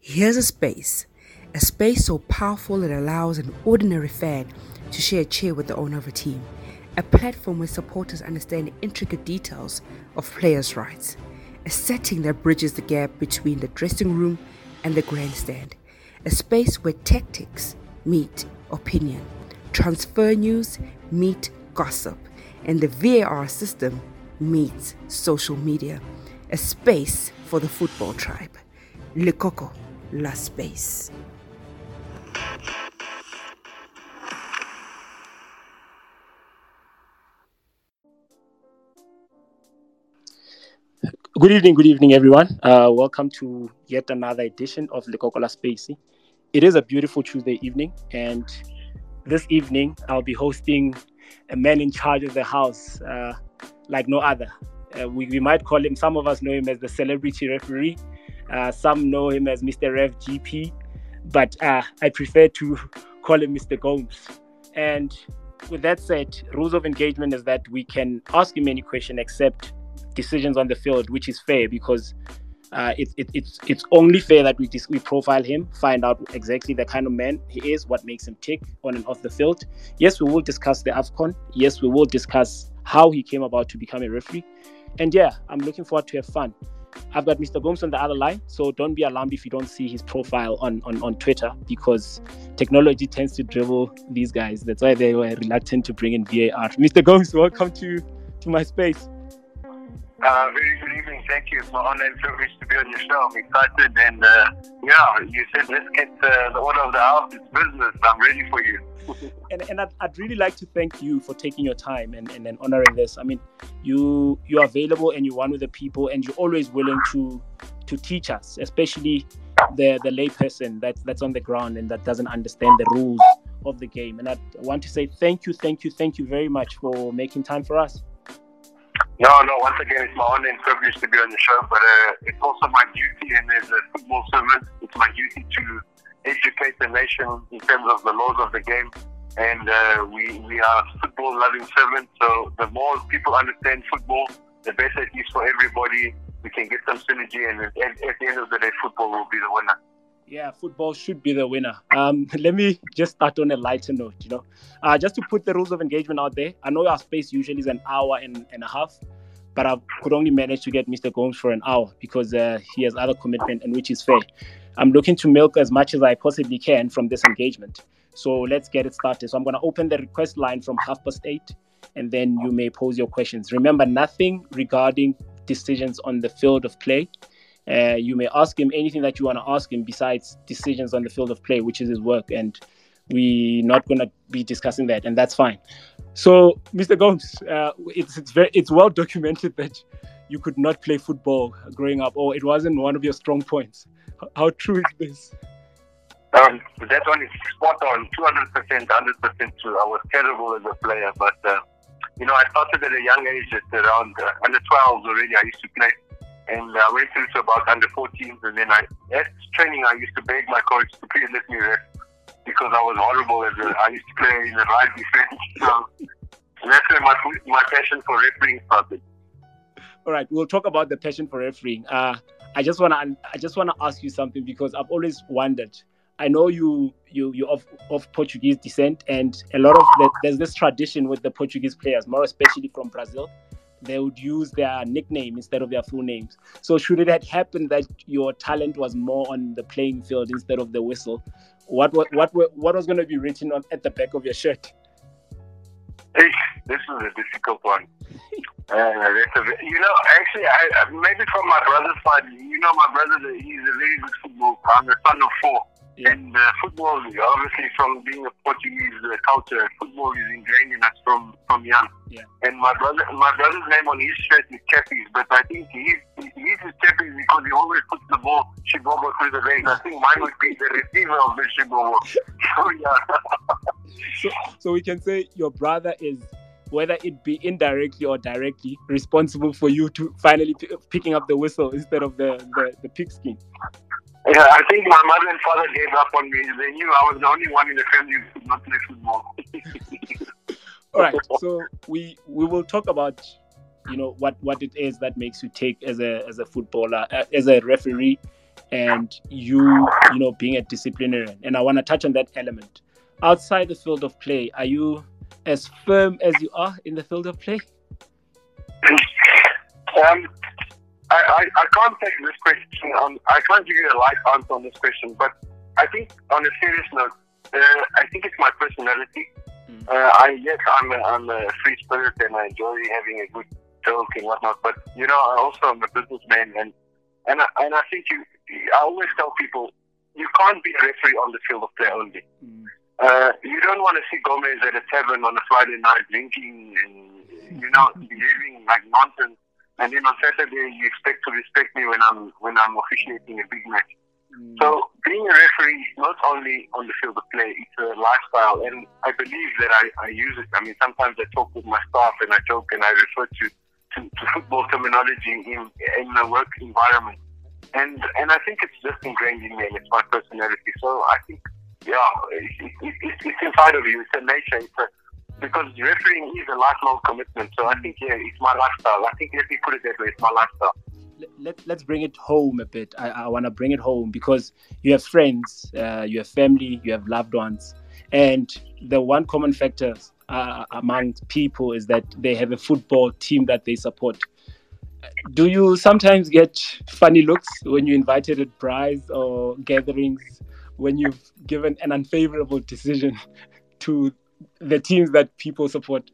Here's a space, a space so powerful it allows an ordinary fan to share a chair with the owner of a team, a platform where supporters understand the intricate details of players' rights, a setting that bridges the gap between the dressing room and the grandstand, a space where tactics meet opinion, transfer news meet gossip, and the VAR system meets social media, a space for the football tribe. Lekoko La Space. Good evening, good evening, everyone. Uh, welcome to yet another edition of Lekoko La Space. It is a beautiful Tuesday evening, and this evening I'll be hosting a man in charge of the house uh, like no other. Uh, we, we might call him, some of us know him as the celebrity referee, uh, some know him as Mr. Rev GP, but uh, I prefer to call him Mr. Gomes. And with that said, rules of engagement is that we can ask him any question except decisions on the field, which is fair because uh, it, it, it's it's only fair that we dis- we profile him, find out exactly the kind of man he is, what makes him tick on and off the field. Yes, we will discuss the Afcon. Yes, we will discuss how he came about to become a referee. And yeah, I'm looking forward to have fun. I've got Mr. Gomes on the other line, so don't be alarmed if you don't see his profile on, on, on Twitter because technology tends to dribble these guys. That's why they were reluctant to bring in VAR. Mr. Gomes, welcome to, to my space. Uh, very good evening. Thank you. It's my honor and privilege to be on your show. I'm excited. And uh, yeah, you said let's get uh, the order of the house. It's business. I'm ready for you. and and I'd, I'd, really like to thank you for taking your time and, and, and honoring this. I mean, you you're available and you're one with the people and you're always willing to to teach us, especially the the layperson that that's on the ground and that doesn't understand the rules of the game. And I want to say thank you, thank you, thank you very much for making time for us. No, no. Once again, it's my honor and privilege to be on the show, but uh, it's also my duty, and as a football servant, it's my duty to educate the nation in terms of the laws of the game. And uh, we we are football loving servants, so the more people understand football, the better it is for everybody. We can get some synergy, and at, at the end of the day, football will be the winner yeah, football should be the winner. Um, let me just start on a lighter note, you know, uh, just to put the rules of engagement out there. I know our space usually is an hour and, and a half, but I could only manage to get Mr. Gomes for an hour because uh, he has other commitment and which is fair. I'm looking to milk as much as I possibly can from this engagement. So let's get it started. So I'm going to open the request line from half past eight, and then you may pose your questions. Remember, nothing regarding decisions on the field of play uh, you may ask him anything that you want to ask him besides decisions on the field of play, which is his work, and we're not going to be discussing that, and that's fine. So, Mr. Gomes, uh, it's it's very it's well documented that you could not play football growing up, or it wasn't one of your strong points. How true is this? Um, that one is spot on, 200%, 100% true. I was terrible as a player, but uh, you know, I started at a young age, at around uh, under 12 already. I used to play and I went through to about under 14s, and then I at training I used to beg my coach to please let me rest because I was horrible as a, I used to play in the right defense. So that's where my my passion for refereeing started. All right, we'll talk about the passion for refereeing. Uh, I just wanna I just wanna ask you something because I've always wondered. I know you you you of of Portuguese descent, and a lot of the, there's this tradition with the Portuguese players, more especially from Brazil, they would use their nickname instead of their full names. So should it have happened that your talent was more on the playing field instead of the whistle, what what what what was going to be written on at the back of your shirt? Hey, this is a difficult one. Uh, a, you know, actually, I, maybe from my brother's side, you know, my brother, he's a very good football. I'm the son of four. Yeah. And uh, football, obviously, from being a Portuguese uh, culture, football is ingrained in us from, from young. Yeah. And my brother, my brother's name on his shirt is Chappies, but I think he's he's Chappies because he always puts the ball Shibobo through the legs. I think mine would be the receiver of the Shibobo. so yeah. so, so we can say your brother is whether it be indirectly or directly responsible for you to finally p- picking up the whistle instead of the the, the pigskin. Yeah, I think my mother and father gave up on me. They knew I was the only one in the family who could not play football. All right, so we we will talk about you know what what it is that makes you take as a as a footballer uh, as a referee and you you know being a disciplinarian and i want to touch on that element outside the field of play are you as firm as you are in the field of play um, I, I, I can't take this question on i can't give you a light answer on this question but i think on a serious note uh, i think it's my personality mm. uh, I yes, I'm a, I'm a free spirit and I enjoy having a good joke and whatnot. But you know, I also am a businessman, and and I, and I think you. I always tell people you can't be a referee on the field of play only. Mm. Uh, you don't want to see Gomes at a tavern on a Friday night drinking and you know behaving like nonsense, and then on Saturday you expect to respect me when I'm when I'm officiating a big match. Mm. So being a referee is not only on the field of play, it's a lifestyle, and I believe that I, I use it. I mean, sometimes I talk with my staff and I joke and I refer to to, to football terminology in in the work environment, and and I think it's just ingrained in me and it's my personality. So I think yeah, it, it, it, it's inside of you. It's a nature. It's a, because refereeing is a lifelong commitment. So I think yeah, it's my lifestyle. I think let me put it that way. It's my lifestyle. Let, let's bring it home a bit. I, I want to bring it home because you have friends, uh, you have family, you have loved ones. And the one common factor uh, among people is that they have a football team that they support. Do you sometimes get funny looks when you're invited at prize or gatherings when you've given an unfavorable decision to the teams that people support?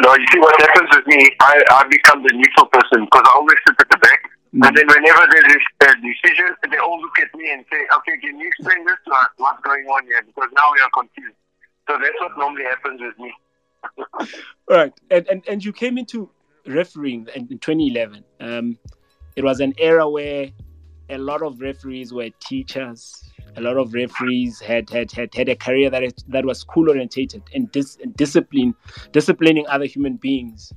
No, you see what happens with me, I, I become the neutral person because I always sit at the back. Mm. And then whenever there is a decision, they all look at me and say, okay, can you explain this to us? What's going on here? Because now we are confused. So that's what normally happens with me. All right, and, and and you came into refereeing in 2011. Um, it was an era where a lot of referees were teachers. A lot of referees had had had, had a career that that was school orientated and, dis, and discipline, disciplining other human beings.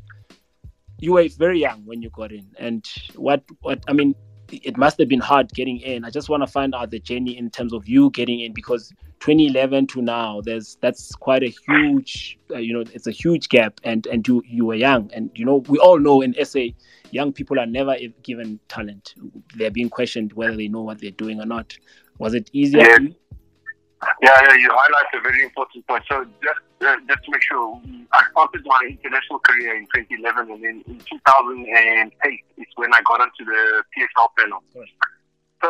You were very young when you got in, and what what I mean, it must have been hard getting in. I just want to find out the journey in terms of you getting in because 2011 to now, there's that's quite a huge, uh, you know, it's a huge gap. And and you you were young, and you know we all know in SA, young people are never given talent. They're being questioned whether they know what they're doing or not. Was it easier? Yeah, yeah, yeah, you highlight a very important point. So just uh, just to make sure, I started my international career in 2011, and then in 2008 is when I got onto the PSL panel. So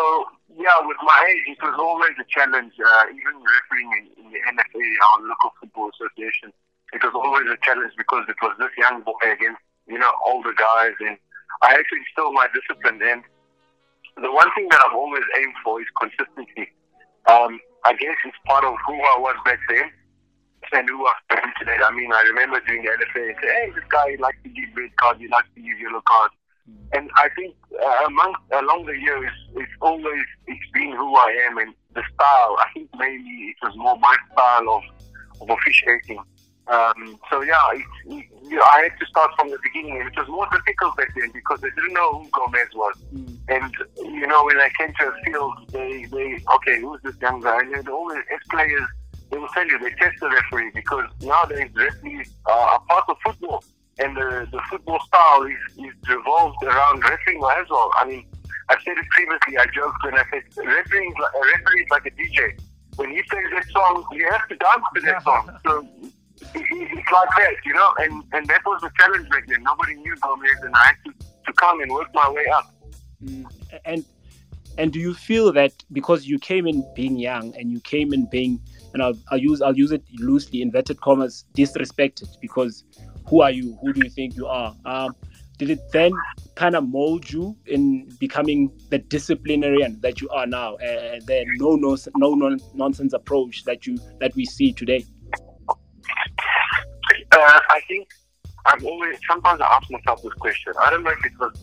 yeah, with my age, it was always a challenge. Uh, even refereeing in, in the NFA, our local football association, it was always a challenge because it was this young boy against you know older guys, and I actually still my discipline. And the one thing that I've always aimed for is consistency. Um, I guess it's part of who I was back then and who I am today. I mean, I remember doing the LFA and say, hey, this guy likes to give red cards, he likes to give yellow cards. And I think uh, among along the years, it's always it's been who I am and the style. I think maybe it was more my style of of officiating. Um, so yeah, it, it, you know, I had to start from the beginning, it was more difficult back then because they didn't know who Gomes was. Mm. And you know, when I came to a field, they they okay, who's this young guy? And they always as players, they will tell you they test the referee because nowadays referees are part of football and the, the football style is, is revolved around wrestling as well. I mean, I've said it previously. I joked when I said wrestling, a referee is like a DJ. When he plays that song, you have to dance to that song. So it's like that, you know. And and that was the challenge back then. Nobody knew Gomes, and I had to, to come and work my way up. Mm. And and do you feel that because you came in being young and you came in being and I'll, I'll use I'll use it loosely inverted commas disrespected because who are you? Who do you think you are? Um, did it then kind of mold you in becoming the disciplinarian that you are now, uh, the no, no no nonsense approach that you that we see today? Uh, I think I've always sometimes I ask myself this question. I don't know if it was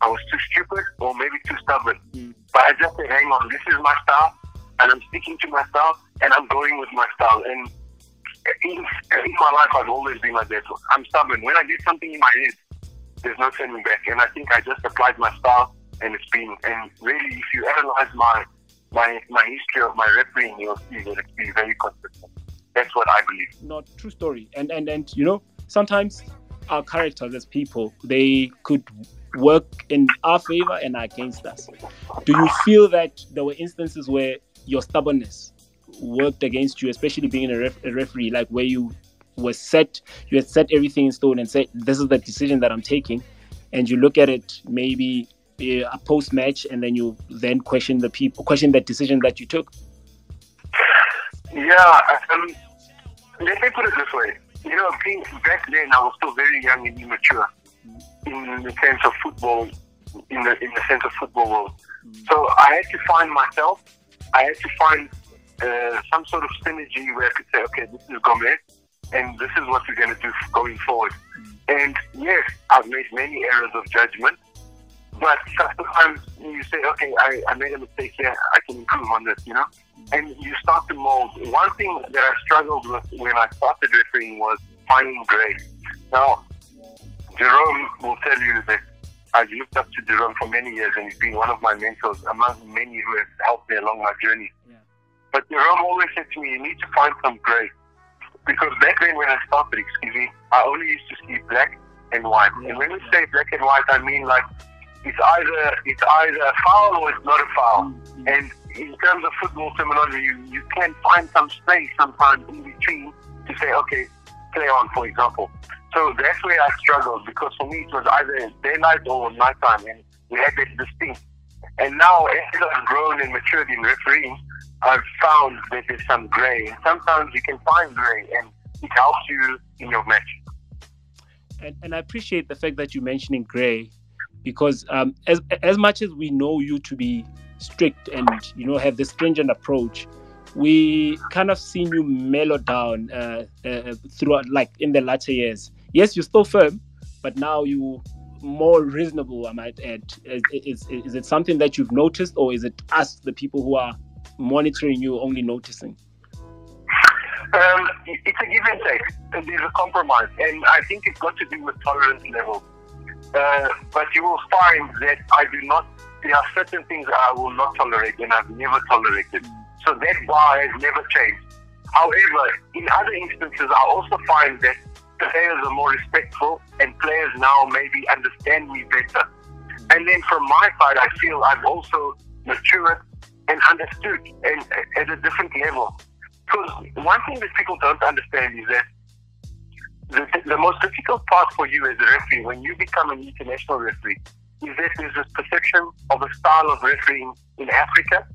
I was too stupid or maybe too stubborn, mm. but I just said, "Hang on, this is my style, and I'm sticking to my style, and I'm going with my style." And in, in my life, I've always been like that. I'm stubborn. When I get something in my head, there's no turning back. And I think I just applied my style, and it's been. And really, if you analyze my my my history of my refereeing, you'll see that it's been very consistent. That's what I believe. Not true story. And and and you know, sometimes our characters as people, they could work in our favor and against us. Do you feel that there were instances where your stubbornness worked against you, especially being a, ref- a referee, like where you were set, you had set everything in stone and said, "This is the decision that I'm taking," and you look at it maybe uh, a post match, and then you then question the people, question that decision that you took. Yeah, um, let me put it this way. You know, being back then, I was still very young and immature in the sense of football, in the in the sense of football world. So I had to find myself. I had to find uh, some sort of synergy where I could say, okay, this is Gomes, and this is what we're going to do going forward. And yes, I've made many errors of judgment, but sometimes you say, okay, I, I made a mistake here, I can improve on this, you know? And you start to mold. One thing that I struggled with when I started refereeing was finding grace. Now, Jerome will tell you that I've looked up to Jerome for many years and he's been one of my mentors among many who have helped me along my journey. Yeah. But Jerome always said to me, you need to find some grace. Because back then when I started, excuse me, I only used to see black and white. Yeah. And when we say black and white, I mean like it's either it's either a foul or it's not a foul. Mm-hmm. And in terms of football terminology, you, you can find some space sometimes in between to say, okay, play on, for example. So that's where I struggled because for me it was either daylight or nighttime, and we had that distinct. And now, as I've grown and matured in refereeing, I've found that there's some grey, and sometimes you can find grey, and it helps you in your match. And, and I appreciate the fact that you're mentioning grey, because um, as as much as we know you to be strict and you know have this stringent approach, we kind of seen you mellow down uh, uh, throughout, like in the latter years. Yes, you're still firm, but now you more reasonable. I might add. Is, is, is it something that you've noticed, or is it us, the people who are monitoring you, only noticing? Um, it's a give and take. There's a compromise, and I think it's got to do with tolerance level. Uh, but you will find that I do not. There are certain things I will not tolerate, and I've never tolerated. So that bar has never changed. However, in other instances, I also find that players are more respectful and players now maybe understand me better. And then from my side, I feel I've also matured and understood and at a different level. Because one thing that people don't understand is that the, the most difficult part for you as a referee when you become an international referee is that there's this perception of a style of refereeing in Africa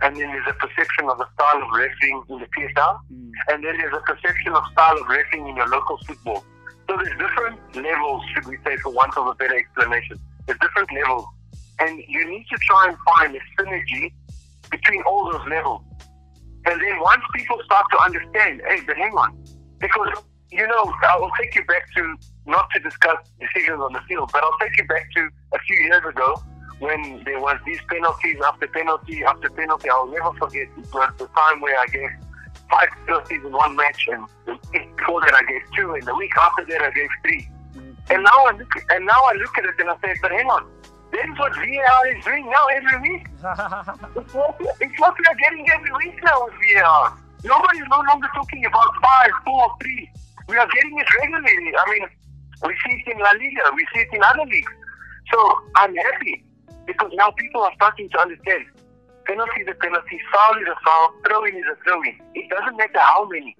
and then there's a perception of a style of refereeing in the PSL, mm. and then there's a perception of style of refereeing in your local football. So there's different levels, should we say, for want of a better explanation. There's different levels, and you need to try and find a synergy between all those levels. And then once people start to understand, hey, but hang on, because you know, I will take you back to not to discuss decisions on the field, but I'll take you back to a few years ago when there was these penalties after penalty after penalty. I'll never forget. It was the time where I gave five penalties in one match, and before that I gave two, and the week after that I gave 3 mm-hmm. And now I look, and now I look at it and I say, but hang on, this is what VAR is doing now every week. it's, what, it's what we are getting every week now with VAR. Nobody is no longer talking about five, four, three. We are getting it regularly. I mean, we see it in La Liga, we see it in other leagues. So I'm happy because now people are starting to understand penalty is a penalty, foul is a foul, throw in is a throw in. It doesn't matter how many.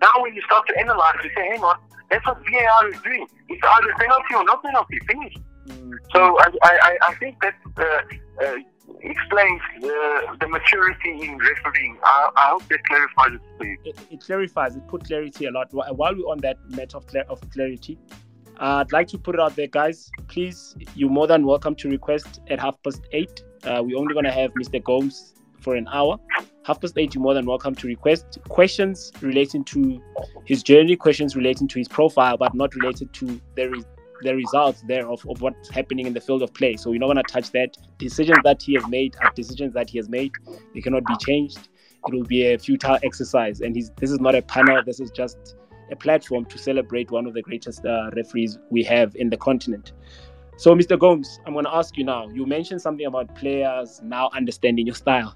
Now, when you start to analyze, you say, hang on, that's what VAR is doing. It's either penalty or not penalty, finish. Mm-hmm. So I, I, I think that uh, uh, explains the, the maturity in refereeing. I, I hope that clarifies it for you. It, it clarifies, it put clarity a lot. While we're on that matter of, of clarity, uh, I'd like to put it out there, guys. Please, you're more than welcome to request at half past eight. Uh, we're only going to have Mr. Gomes for an hour. Half past eight, you're more than welcome to request questions relating to his journey, questions relating to his profile, but not related to the, the results there of, of what's happening in the field of play. So we're not going to touch that. Decisions that he has made are decisions that he has made. They cannot be changed. It will be a futile exercise. And he's, this is not a panel. This is just a platform to celebrate one of the greatest uh, referees we have in the continent. So, Mr. Gomes, I'm going to ask you now. You mentioned something about players now understanding your style.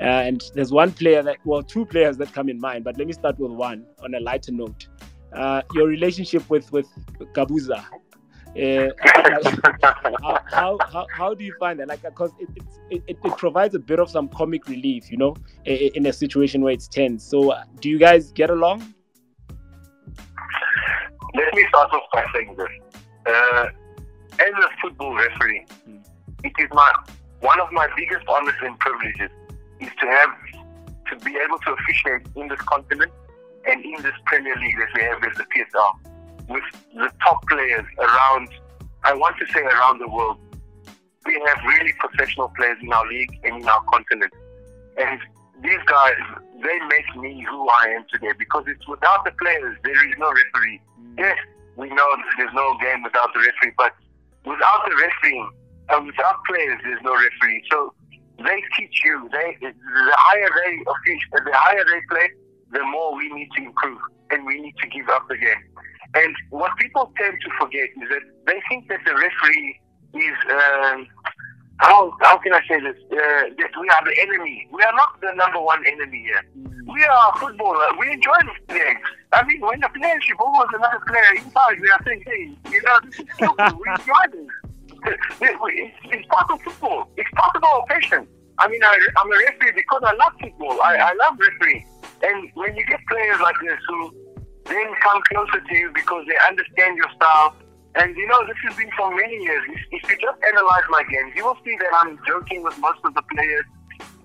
Uh, and there's one player that, well, two players that come in mind, but let me start with one on a lighter note. Uh, your relationship with, with Gabuza. Uh, how, how, how, how, do you find that? Like, because it, it, it, it, provides a bit of some comic relief, you know, in a situation where it's tense. So, uh, do you guys get along? Let me start off by saying this. Uh, as a football referee, hmm. it is my one of my biggest honors and privileges is to have to be able to officiate in this continent and in this Premier League that we have as the PSL with the top players around, I want to say around the world. We have really professional players in our league and in our continent. And these guys, they make me who I am today because it's without the players, there is no referee. Mm. Yes, we know there's no game without the referee, but without the refereeing and without players, there's no referee. So they teach you. They the higher they the higher they play, the more we need to improve and we need to give up the game. And what people tend to forget is that they think that the referee is um, how how can I say this? Uh, that we are the enemy. We are not the number one enemy here. We are footballer. We enjoy the game. I mean, when the player she balls another player inside, we are saying, hey, you know, this is stupid. we enjoy this. It's part of football. It's part of our passion. I mean, I, am a referee because I love football. I, I love refereeing. And when you get players like this who then come closer to you because they understand your style. And you know, this has been for many years. If, you just analyze my games, you will see that I'm joking with most of the players.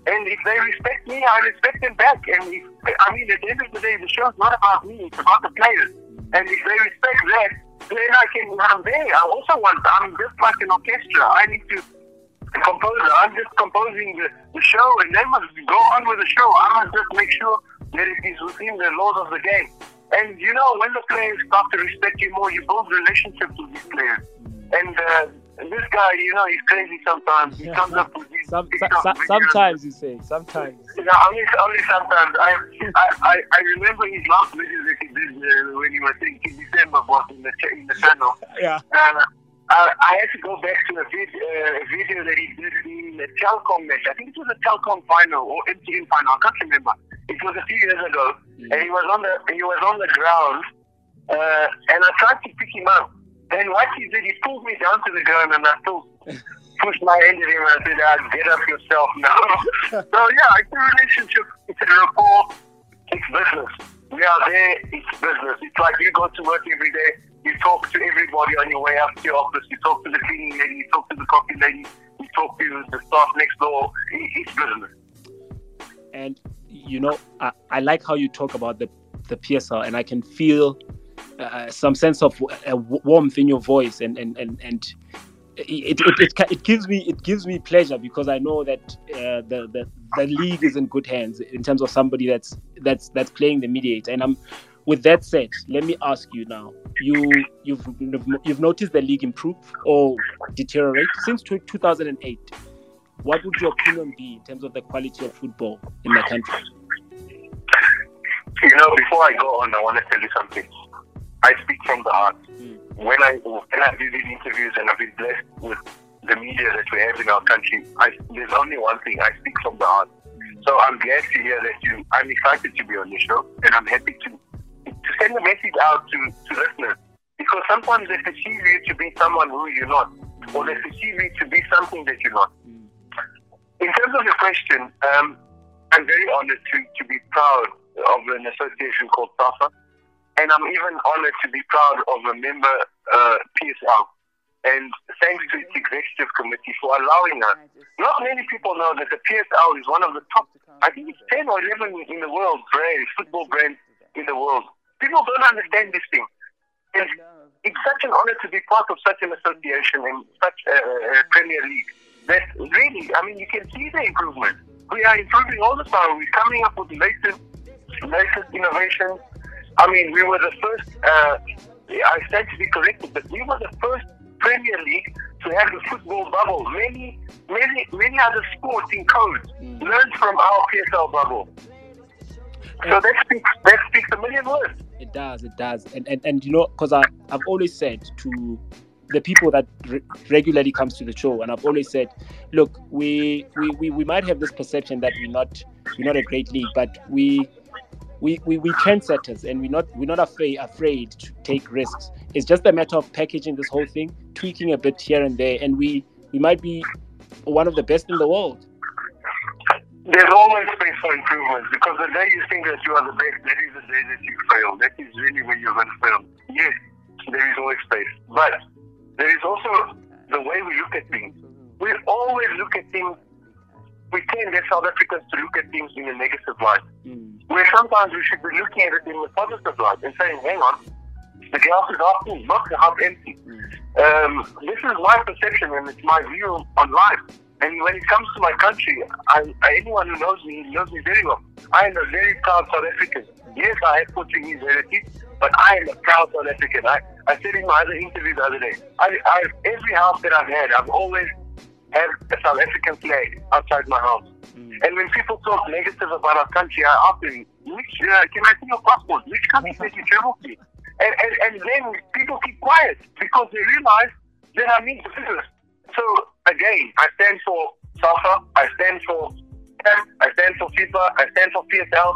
And if they respect me, I respect them back. And if, I mean, at the end of the day, the show's not about me; it's about the players. And if they respect that, then I can. I'm there. I also want. I'm just like an orchestra. I need to compose. I'm just composing the, the show, and they must go on with the show. I must just make sure that it is within the laws of the game. And you know, when the players start to respect you more, you build relationships with these players. And uh, this guy, you know, he's crazy sometimes. He comes up with these. Some, so, sometimes you say, sometimes. Yeah, only, only sometimes. I, I, I, I remember his last video that he did uh, when he was in December was in the, in the channel. Yeah. Uh, I, I had to go back to a, vid, uh, a video that he did in the Telkom match. I think it was a Telkom final or MTN final. I can't remember. It was a few years ago, mm. and he was on the he was on the ground, uh, and I tried to pick him up. And what he did, he pulled me down to the ground, and I still pushed my hand at him and I said, ah, "Get up yourself now." so yeah, it's a relationship. It's a rapport. It's business. We are there. It's business. It's like you go to work every day. You talk to everybody on your way up to your office. You talk to the cleaning lady. You talk to the coffee lady. You talk to the staff next door. It's business. And you know, I, I like how you talk about the the PSL, and I can feel uh, some sense of uh, warmth in your voice, and and and and it, it, it, it, gives me it gives me pleasure because I know that uh, the, the the league is in good hands in terms of somebody that's that's that's playing the mediator. And I'm with that said, let me ask you now: you you've you've noticed the league improve or deteriorate since 2008? what would your opinion be in terms of the quality of football in the country? You know, before I go on, I want to tell you something. I speak from the heart. Mm. When I when I do these interviews and I've been blessed with the media that we have in our country, I, there's only one thing. I speak from the heart. So I'm glad to hear that you. I'm excited to be on your show, and I'm happy to to send a message out to, to listeners because sometimes they perceive you to be someone who you're not, or they perceive you to be something that you're not. In terms of your question, um, I'm very honored to, to be proud of an association called SAFA, and I'm even honored to be proud of a member uh, PSL. And thanks to its executive committee for allowing us. Not many people know that the PSL is one of the top, I think it's 10 or 11 in the world brands, football brands in the world. People don't understand this thing. And it's such an honor to be part of such an association in such a, a Premier League that really, I mean, you can see the improvement. We are improving all the time. We're coming up with the latest, latest innovations. I mean, we were the first, uh, I stand to be corrected, but we were the first Premier League to have the football bubble. Many, many, many other sporting codes mm. learned from our PSL bubble. So that speaks, that speaks a million words. It does, it does. And, and, and you know, because I I've always said to the people that re- regularly comes to the show and i've always said look we, we we we might have this perception that we're not we're not a great league but we we, we, we trendsetters and we're not we're not afraid afraid to take risks. It's just a matter of packaging this whole thing, tweaking a bit here and there, and we we might be one of the best in the world. There's always space for improvement because the day you think that you are the best, that is the day that you fail. That is really when you're going to fail. Yes, there is always space, but there is also the way we look at things. We always look at things. We tend as South Africans to look at things in a negative light, mm. where sometimes we should be looking at it in a positive light and saying, "Hang on, the glass is half full, not half empty." Mm. Um, this is my perception and it's my view on life. And when it comes to my country, I, anyone who knows me knows me very well. I am a very proud South African. Yes, I have Portuguese heritage, but I am a proud South African. I, I said in my other interview the other day, I, I, every house that I've had, I've always had a South African flag outside my house. Mm. And when people talk negative about our country, I ask them, which, uh, can I see your passport? Which country did you travel to? And, and, and then people keep quiet because they realize that I mean business. So again, I stand for SAFA, I stand for I stand for FIFA, I stand for PSL.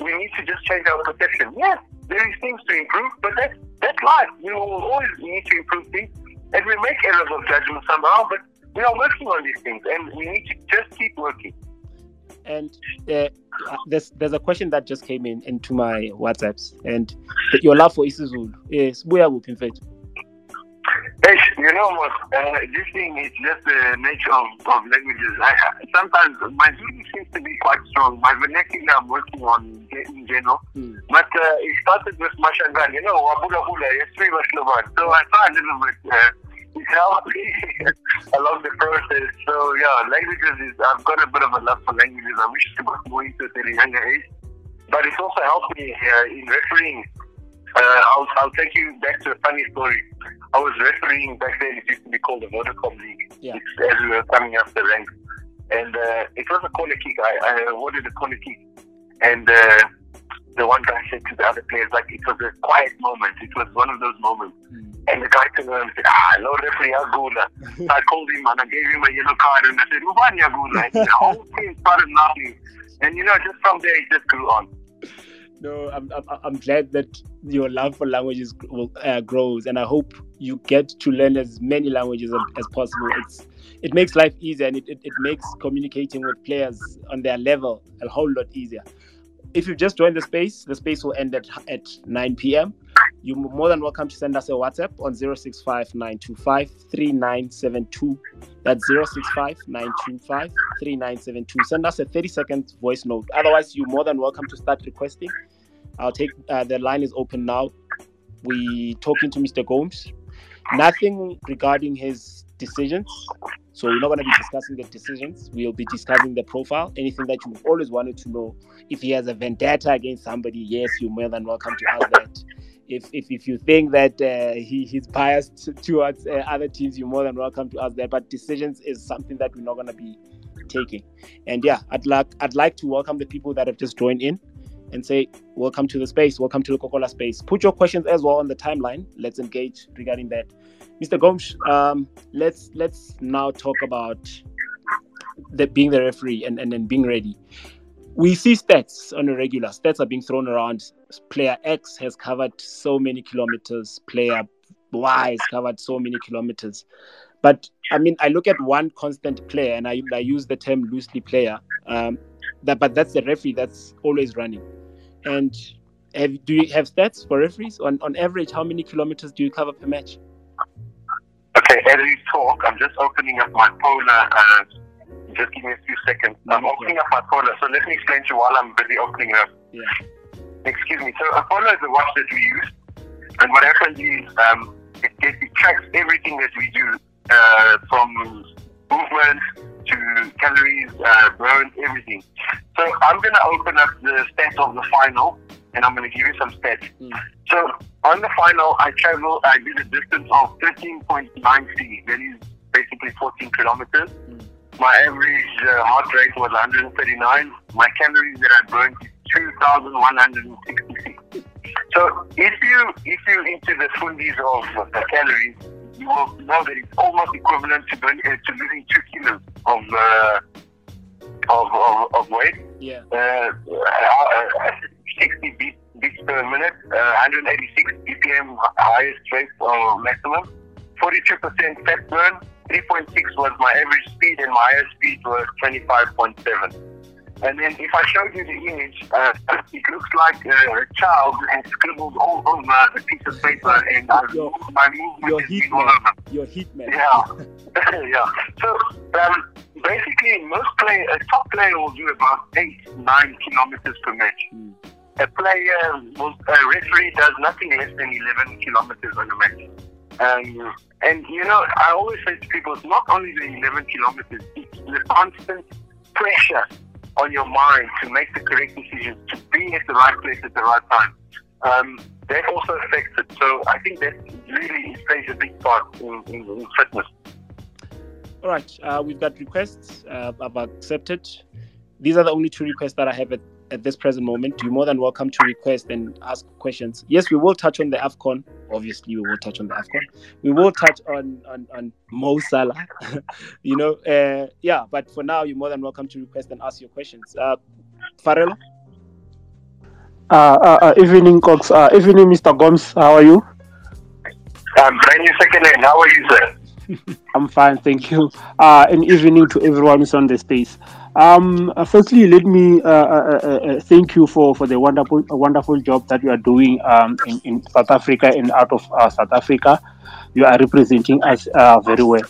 We need to just change our perception. Yes, there is things to improve, but that's that's life. We will always need to improve things, and we make errors of judgment somehow. But we are working on these things, and we need to just keep working. And uh, there's there's a question that just came in into my WhatsApps, and your love for isiZulu is where we in fact. Hey, you know what? Uh, this thing is just the nature of, of languages. I, sometimes my Zulu seems to be quite strong. My vernacular I'm working on in general. Mm. But uh, it started with Mashangan, you know, Wabula Bula, Yesri Vashlavan. So I saw a little bit. Uh, it helped me along the process. So yeah, languages is, I've got a bit of a love for languages. I wish to go into it at a younger age. But it's also helped me uh, in refereeing. Uh, I'll, I'll take you back to a funny story. I was refereeing back then. It used to be called the Vodacom League. Yeah. as we were coming up the ranks, and uh, it was a corner kick. I, I awarded a corner kick, and uh, the one guy said to the other players, like it was a quiet moment. It was one of those moments. Mm. And the guy turned around and said, Ah, no referee Agula. so I called him and I gave him a yellow card and I said, Ubani Agula. And the whole team started laughing. And you know, just from there it just grew on no, I'm, I'm, I'm glad that your love for languages uh, grows, and I hope you get to learn as many languages as, possible. It's it makes life easier, and it, it, it makes communicating with players on their level a whole lot easier. If you've just joined the space, the space will end at, at 9 p.m. You're more than welcome to send us a WhatsApp on 065 925 3972. That's 065 925 3972. Send us a 30 second voice note. Otherwise, you're more than welcome to start requesting. I'll take uh, the line is open now. We talking to Mr. Gomes. Nothing regarding his decisions. So we're not going to be discussing the decisions. We'll be discussing the profile. Anything that you've always wanted to know. If he has a vendetta against somebody, yes, you're more than welcome to ask that. If, if, if you think that uh, he, he's biased towards uh, other teams, you're more than welcome to ask that. But decisions is something that we're not going to be taking. And yeah, I'd like I'd like to welcome the people that have just joined in and say, Welcome to the space, welcome to the Coca-Cola space. Put your questions as well on the timeline. Let's engage regarding that. Mr. Gomes, um, let's let's now talk about the, being the referee and, and, and being ready. We see stats on a regular. Stats are being thrown around. Player X has covered so many kilometers. Player Y has covered so many kilometers. But I mean, I look at one constant player, and I, I use the term loosely player. Um, that, but that's the referee that's always running. And have, do you have stats for referees on, on average? How many kilometers do you cover per match? Okay, as we talk, I'm just opening up my polar. Uh, just give me a few seconds. I'm opening up my polar, so let me explain to you while I'm busy opening it up. Yeah. Excuse me. So a polar is a watch that we use, and what happens is um, it, it, it tracks everything that we do uh, from movement to calories, uh, burns, everything. So I'm going to open up the stats of the final and I'm going to give you some stats. Mm. So on the final, I traveled, I did a distance of 13.9 feet. That is basically 14 kilometers. Mm. My average uh, heart rate was 139. My calories that I burned is 2,166. So if you if you into the fundies of the calories, you will know that it's almost equivalent to, burning, uh, to losing two kilos of, uh, of, of, of weight. Yeah. Uh, uh 60 beats, beats per minute, uh, 186 BPM highest rate or maximum, 42% fat burn, 3.6 was my average speed, and my highest speed was 25.7. And then if I showed you the image, uh, it looks like a child has scribbled all over a piece of paper, and uh, your, my movement your is heat all over. Your heat man. Yeah, yeah. So um, basically, most player, a top player will do about eight, nine kilometers per match. Mm. A player, will, a referee does nothing less than 11 kilometers on a match. Um, and you know, I always say to people, it's not only the 11 kilometers; it's the constant pressure on your mind to make the correct decisions, to be at the right place at the right time. Um, that also affects it. So I think that really plays a big part in, in, in fitness. All right, uh, we've got requests. Uh, I've accepted. These are the only two requests that I have at, at this present moment. You're more than welcome to request and ask questions. Yes, we will touch on the AFCON. Obviously, we will touch on the AFCON. We will touch on on, on Mo Salah. you know, uh, yeah. But for now, you're more than welcome to request and ask your questions. Uh, Farelo? Uh, uh, uh, evening, Cox. Uh, evening, Mr. Gomes. How are you? Um, brand new second name. How are you, sir? I'm fine, thank you. Uh, and evening to everyone who's on the space. Um, uh, firstly, let me uh, uh, uh, uh, thank you for, for the wonderful wonderful job that you are doing um, in, in South Africa and out of uh, South Africa. You are representing us uh, very well.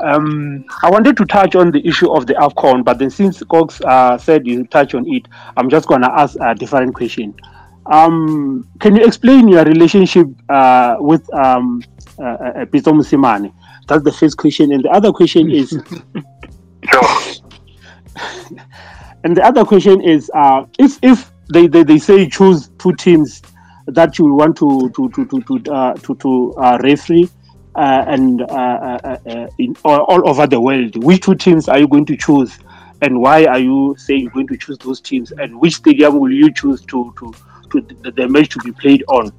Um, I wanted to touch on the issue of the AFCON, but then since Cox uh, said you touch on it, I'm just going to ask a different question. Um, can you explain your relationship uh, with um, uh, uh, Pitso That's the first question. And the other question is, Sure. and the other question is, uh, if if they, they, they say choose two teams that you want to to to to to uh, to, to uh, referee uh, and uh, uh, uh, in all, all over the world, which two teams are you going to choose, and why are you saying you're going to choose those teams, and which stadium will you choose to to to the, the match to be played on?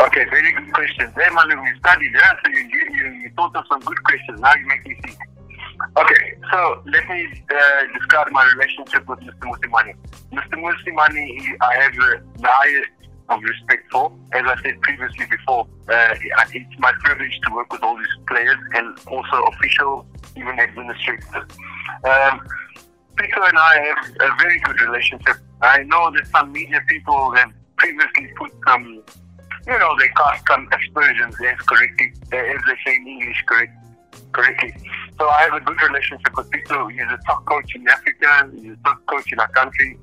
Okay, very good question. Hey, Manu, you studied, yeah? So you, you, you, thought of some good questions. Now you make me think. Okay, so let me uh, describe my relationship with Mr. Mosimane. Mr. Mosimane, he- I have the highest of respect for. As I said previously before, uh, it's my privilege to work with all these players and also officials, even administrators. Um, Peter and I have a very good relationship. I know that some media people have previously put some you know, they cast some aspersions as correctly, as they say in English, correct, correctly. So I have a good relationship with Peter. He's a top coach in Africa. He's a top coach in our country.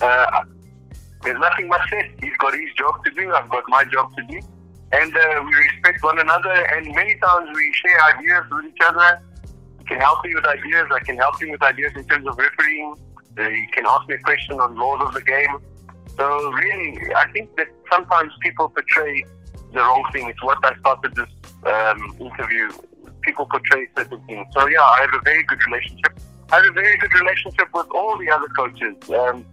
Uh, there's nothing much said. He's got his job to do. I've got my job to do. And uh, we respect one another. And many times we share ideas with each other. He can help me with ideas. I can help him with ideas in terms of refereeing. Uh, he can ask me a question on laws of the game. So really, I think that sometimes people portray the wrong thing. It's what I started this um, interview. People portray certain things. So yeah, I have a very good relationship. I have a very good relationship with all the other coaches. Um,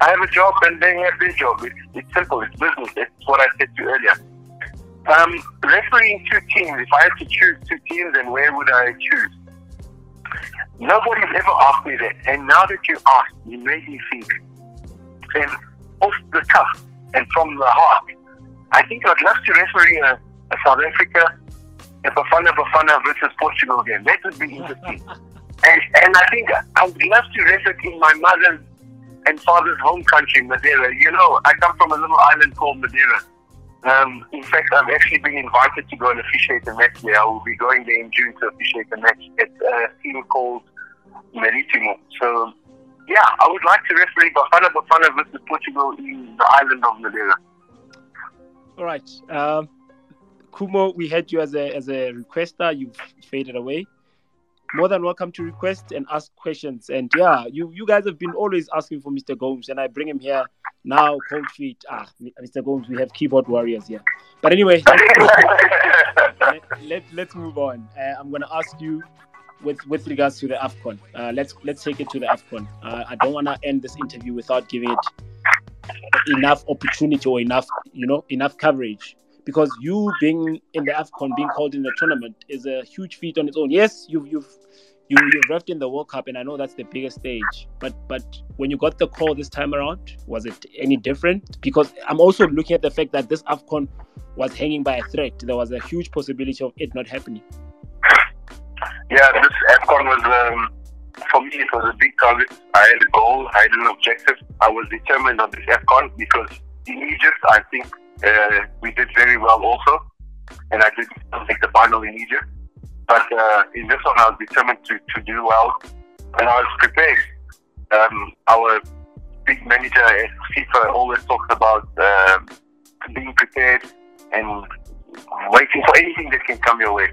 I have a job and they have their job. It's, it's simple. It's business. It's what I said to you earlier. Um, refereeing two teams. If I had to choose two teams, then where would I choose? Nobody's ever asked me that. And now that you asked, you made me think. And off the cuff and from the heart, I think I'd love to referee a, a South Africa, a Bafana Bafana versus Portugal game. That would be interesting. and, and I think I would love to referee in my mother's and father's home country, Madeira. You know, I come from a little island called Madeira. Um, in fact, I've actually been invited to go and officiate a match there. I will be going there in June to officiate a match at a team called Maritimo. So, yeah, I would like to referee Bafana Bafana versus Portugal in the island of Madeira. All right. Um, Kumo, we had you as a as a requester. You've faded away. More than welcome to request and ask questions. And yeah, you you guys have been always asking for Mr. Gomes, and I bring him here now. Cold feet. Ah, Mr. Gomes, we have keyboard warriors here. But anyway, let, let, let's move on. Uh, I'm gonna ask you with with regards to the Afcon. Uh, let's let's take it to the Afcon. Uh, I don't want to end this interview without giving it enough opportunity or enough you know enough coverage because you being in the Afcon, being called in the tournament, is a huge feat on its own. Yes, you've you've you you ref in the World Cup, and I know that's the biggest stage. But but when you got the call this time around, was it any different? Because I'm also looking at the fact that this Afcon was hanging by a thread. There was a huge possibility of it not happening. Yeah, this Afcon was um, for me. It was a big target. I had a goal. I had an objective. I was determined on this Afcon because in Egypt, I think uh, we did very well also, and I did make the final in Egypt. But uh, in this one, I was determined to, to do well, and I was prepared. Um, our big manager at FIFA always talks about uh, being prepared and waiting for anything that can come your way.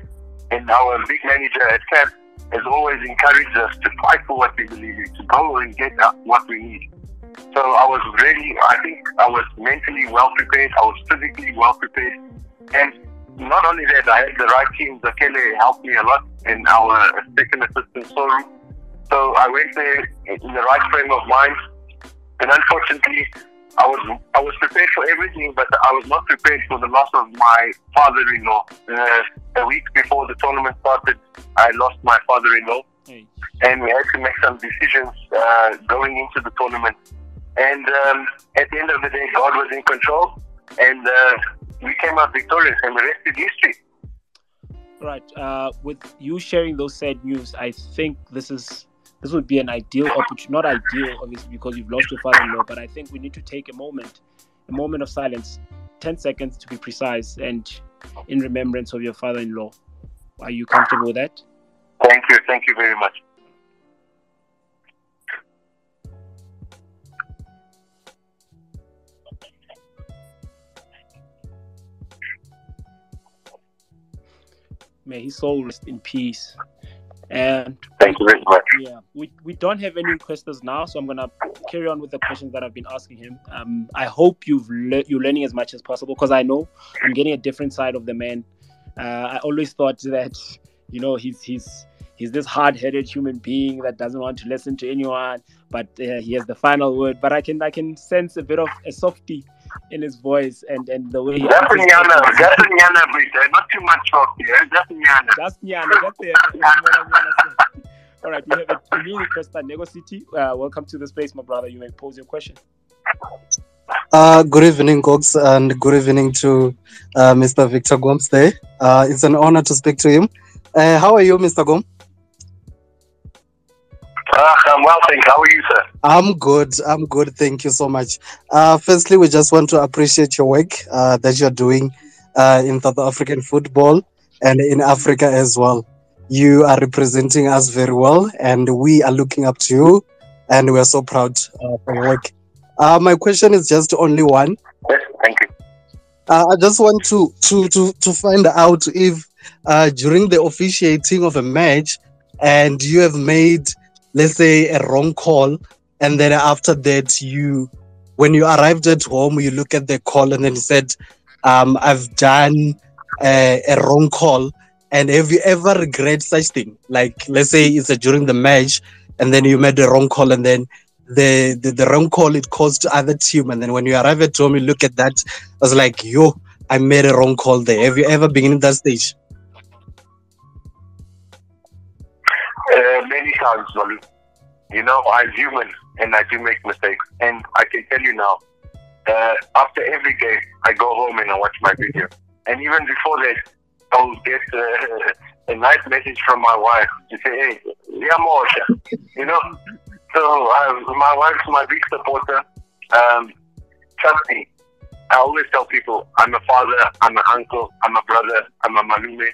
And our big manager at CAF has always encouraged us to fight for what we believe in, to go and get what we need. So I was really, I think I was mentally well prepared, I was physically well prepared, and not only that, I had the right team. Zakhele helped me a lot in our second assistant Souru. So I went there in the right frame of mind. And unfortunately, I was I was prepared for everything, but I was not prepared for the loss of my father-in-law. Uh, a week before the tournament started, I lost my father-in-law, hey. and we had to make some decisions uh, going into the tournament. And um, at the end of the day, God was in control, and uh, we came out victorious, and the rest is history. Right. Uh, with you sharing those sad news, I think this is this would be an ideal opportunity. Not ideal, obviously, because you've lost your father-in-law, but I think we need to take a moment, a moment of silence, ten seconds to be precise, and in remembrance of your father-in-law. Are you comfortable with that? Thank you. Thank you very much. May his soul rest in peace. And thank you very much. Yeah, we, we don't have any questions now, so I'm gonna carry on with the questions that I've been asking him. Um, I hope you've le- you're learning as much as possible because I know I'm getting a different side of the man. Uh, I always thought that you know he's he's he's this hard-headed human being that doesn't want to listen to anyone, but uh, he has the final word. But I can I can sense a bit of a softy in his voice and, and the way he Just Nyana, just Nyana, not too much talk here. Just Nyana. Just Nyana, that's it. All right, we have a new request at Nego City. Uh, welcome to the space, my brother. You may pose your question. Uh, good evening, Gogs, and good evening to uh, Mr. Victor Gomes there. Uh, it's an honor to speak to him. Uh, how are you, Mr. Gomes? Uh, I'm well, thanks. How are you, sir? I'm good. I'm good. Thank you so much. Uh, firstly, we just want to appreciate your work uh, that you're doing uh, in South African football and in Africa as well. You are representing us very well, and we are looking up to you, and we are so proud uh, for your work. Uh, my question is just only one. Yes, thank you. Uh, I just want to to to to find out if during the officiating of a match, and you have made let's say a wrong call and then after that you when you arrived at home you look at the call and then you said um, i've done a, a, wrong call and have you ever regret such thing? Like let's say it's a, during the match and then you made a wrong call and then the, the, the wrong call it caused other team and then when you arrive at home you look at that i was like yo i made a wrong call there. Have you ever been in that stage You know, I'm human and I do make mistakes. And I can tell you now, uh, after every game, I go home and I watch my video. And even before that, I'll get uh, a nice message from my wife to say, hey, yeah, more, you know. So uh, my wife's my big supporter. Um, trust me, I always tell people I'm a father, I'm an uncle, I'm a brother, I'm a malume.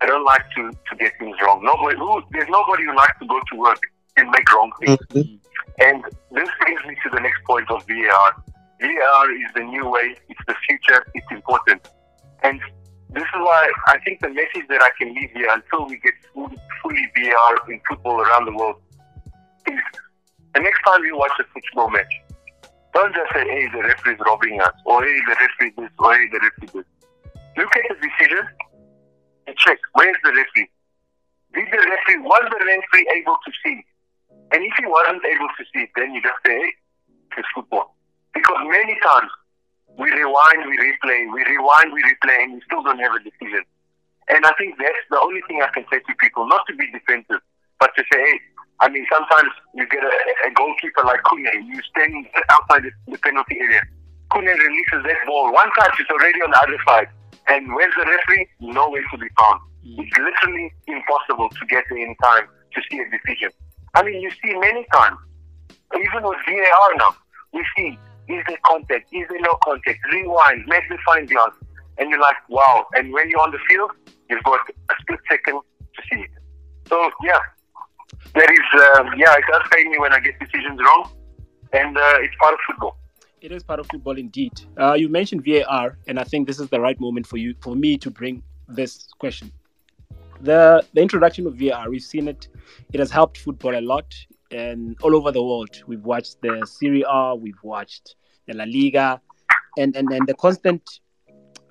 I don't like to, to get things wrong. Nobody who there's nobody who likes to go to work and make wrong things. Mm-hmm. And this brings me to the next point of VAR. VAR is the new way, it's the future, it's important. And this is why I think the message that I can leave here until we get fully, fully VAR in football around the world is the next time you watch a football match, don't just say, hey, the referee is robbing us, or hey, the referee this, or hey, the referee this. Look at the decision and check where's the referee. Did the referee was the referee able to see? And if he wasn't able to see then you just say, hey, it's football. Because many times we rewind, we replay, we rewind, we replay, and we still don't have a decision. And I think that's the only thing I can say to people, not to be defensive, But to say, hey, I mean, sometimes you get a, a goalkeeper like Khune, you stand outside the, penalty area. Khune releases that ball. One touch, it's already on the other side. And where's the referee? Nowhere to be found. Mm. It's literally impossible to get there in time to see a decision. I mean, you see many times, even with VAR now, we see is there contact, is there no contact, rewind, magnifying glass, and you're like, wow. And when you're on the field, you've got a split second to see it. So yeah, that is um, yeah, it does pain me when I get decisions wrong, and uh, it's part of football. It is part of football indeed. Uh, you mentioned VAR, and I think this is the right moment for you, for me, to bring this question. The the introduction of VAR, we've seen it. It has helped football a lot, and all over the world. We've watched the Serie A, we've watched the La Liga, and and and the constant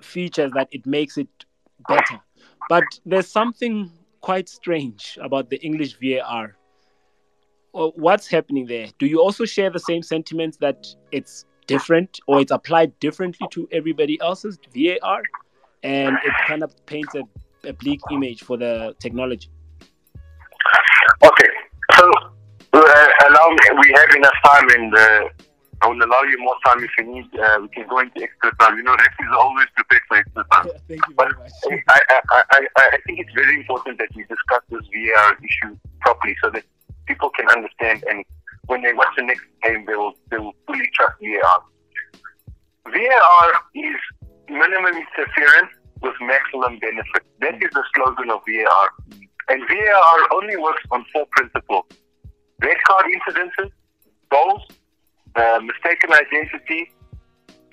features that it makes it better. But there's something quite strange about the English VAR. What's happening there? Do you also share the same sentiments that it's different or it's applied differently to everybody else's VAR, and it kind of paints a, a bleak image for the technology. Okay, so uh, allow me. We have enough time, and uh, I will allow you more time if you need. Uh, we can go into extra time. You know, referees are always prepared for extra time. Thank you very much. I, I, I, I think it's very important that we discuss this VAR issue properly so that people can understand and when they watch the next game, they will, they will fully trust VAR. VAR is minimum interference with maximum benefit. That is the slogan of VAR. And VAR only works on four principles. Red card incidences, goals, uh, mistaken identity,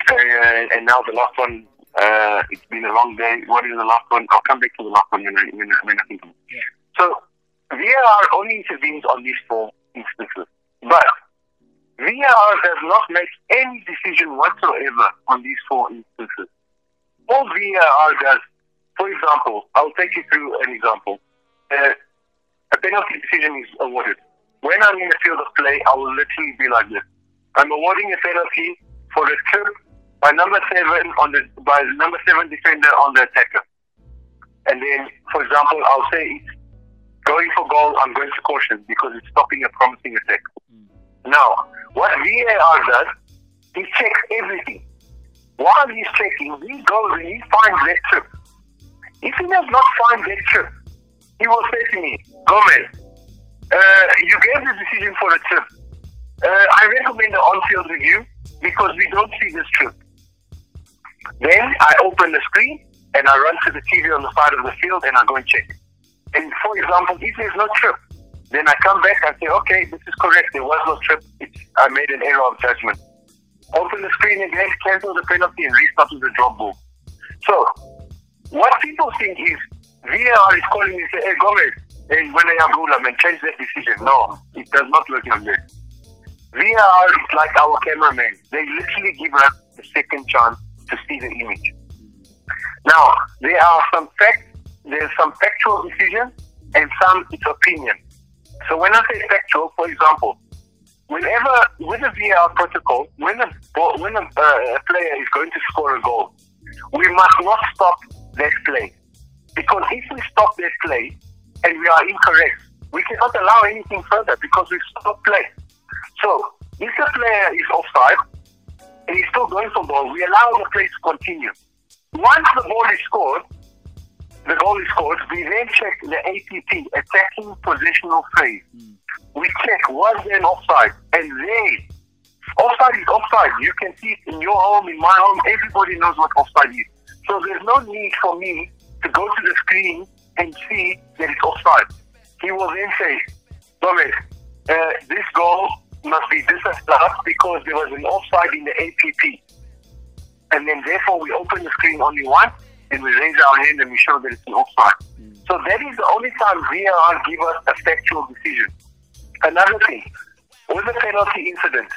uh, and now the last one, uh, it's been a long day. What is the last one? I'll come back to the last one when I, when I, when I think of it. Yeah. So VAR only intervenes on these four instances. But VAR does not make any decision whatsoever on these four instances. All VAR does, for example, I'll take you through an example. Uh, a penalty decision is awarded. When I'm in the field of play, I will literally be like this. I'm awarding a penalty for a trip by number seven on the by number seven defender on the attacker. And then, for example, I'll say it's going for goal. I'm going to caution because it's stopping a promising attack. Now, what VAR does, he checks everything. While he's checking, he goes and he finds that trip. If he does not find that trip, he will say to me, Gomes, uh, you gave the decision for a trip. Uh, I recommend the on-field review because we don't see this trip. Then I open the screen and I run to the TV on the side of the field and I go and check. And for example, if there's no trip, then I come back and say, okay, this is correct. There was no trip. It's, I made an error of judgment. Open the screen again, cancel the penalty, and restart with the drop ball. So, what people think is VAR is calling me and say, hey, Gomes, hey, when I am ruler, man, change that decision. No, it does not work like that. VAR is like our cameraman. They literally give us a second chance to see the image. Now, there are some facts, there's some factual decision and some it's opinion. So when I say factual, for example, whenever with the VAR protocol, when a when a, uh, player is going to score a goal, we must not stop that play because if we stop that play and we are incorrect, we cannot allow anything further because we stop play. So if the player is offside and he's still going for goal, we allow the play to continue. Once the ball is scored, the goal is scored, we then check the APP, attacking positional phase. Mm. We check was there an offside, and then offside is offside. You can see it in your home, in my home. Everybody knows what offside is. So there's no need for me to go to the screen and see that it's offside. He will then say, Gomes, uh, this goal must be disallowed because there was an offside in the APP. And then therefore we open the screen only once and we raise our hand and we show that it's an offside. Mm. So that is the only time VAR give us a factual decision. Another thing, with the penalty incident,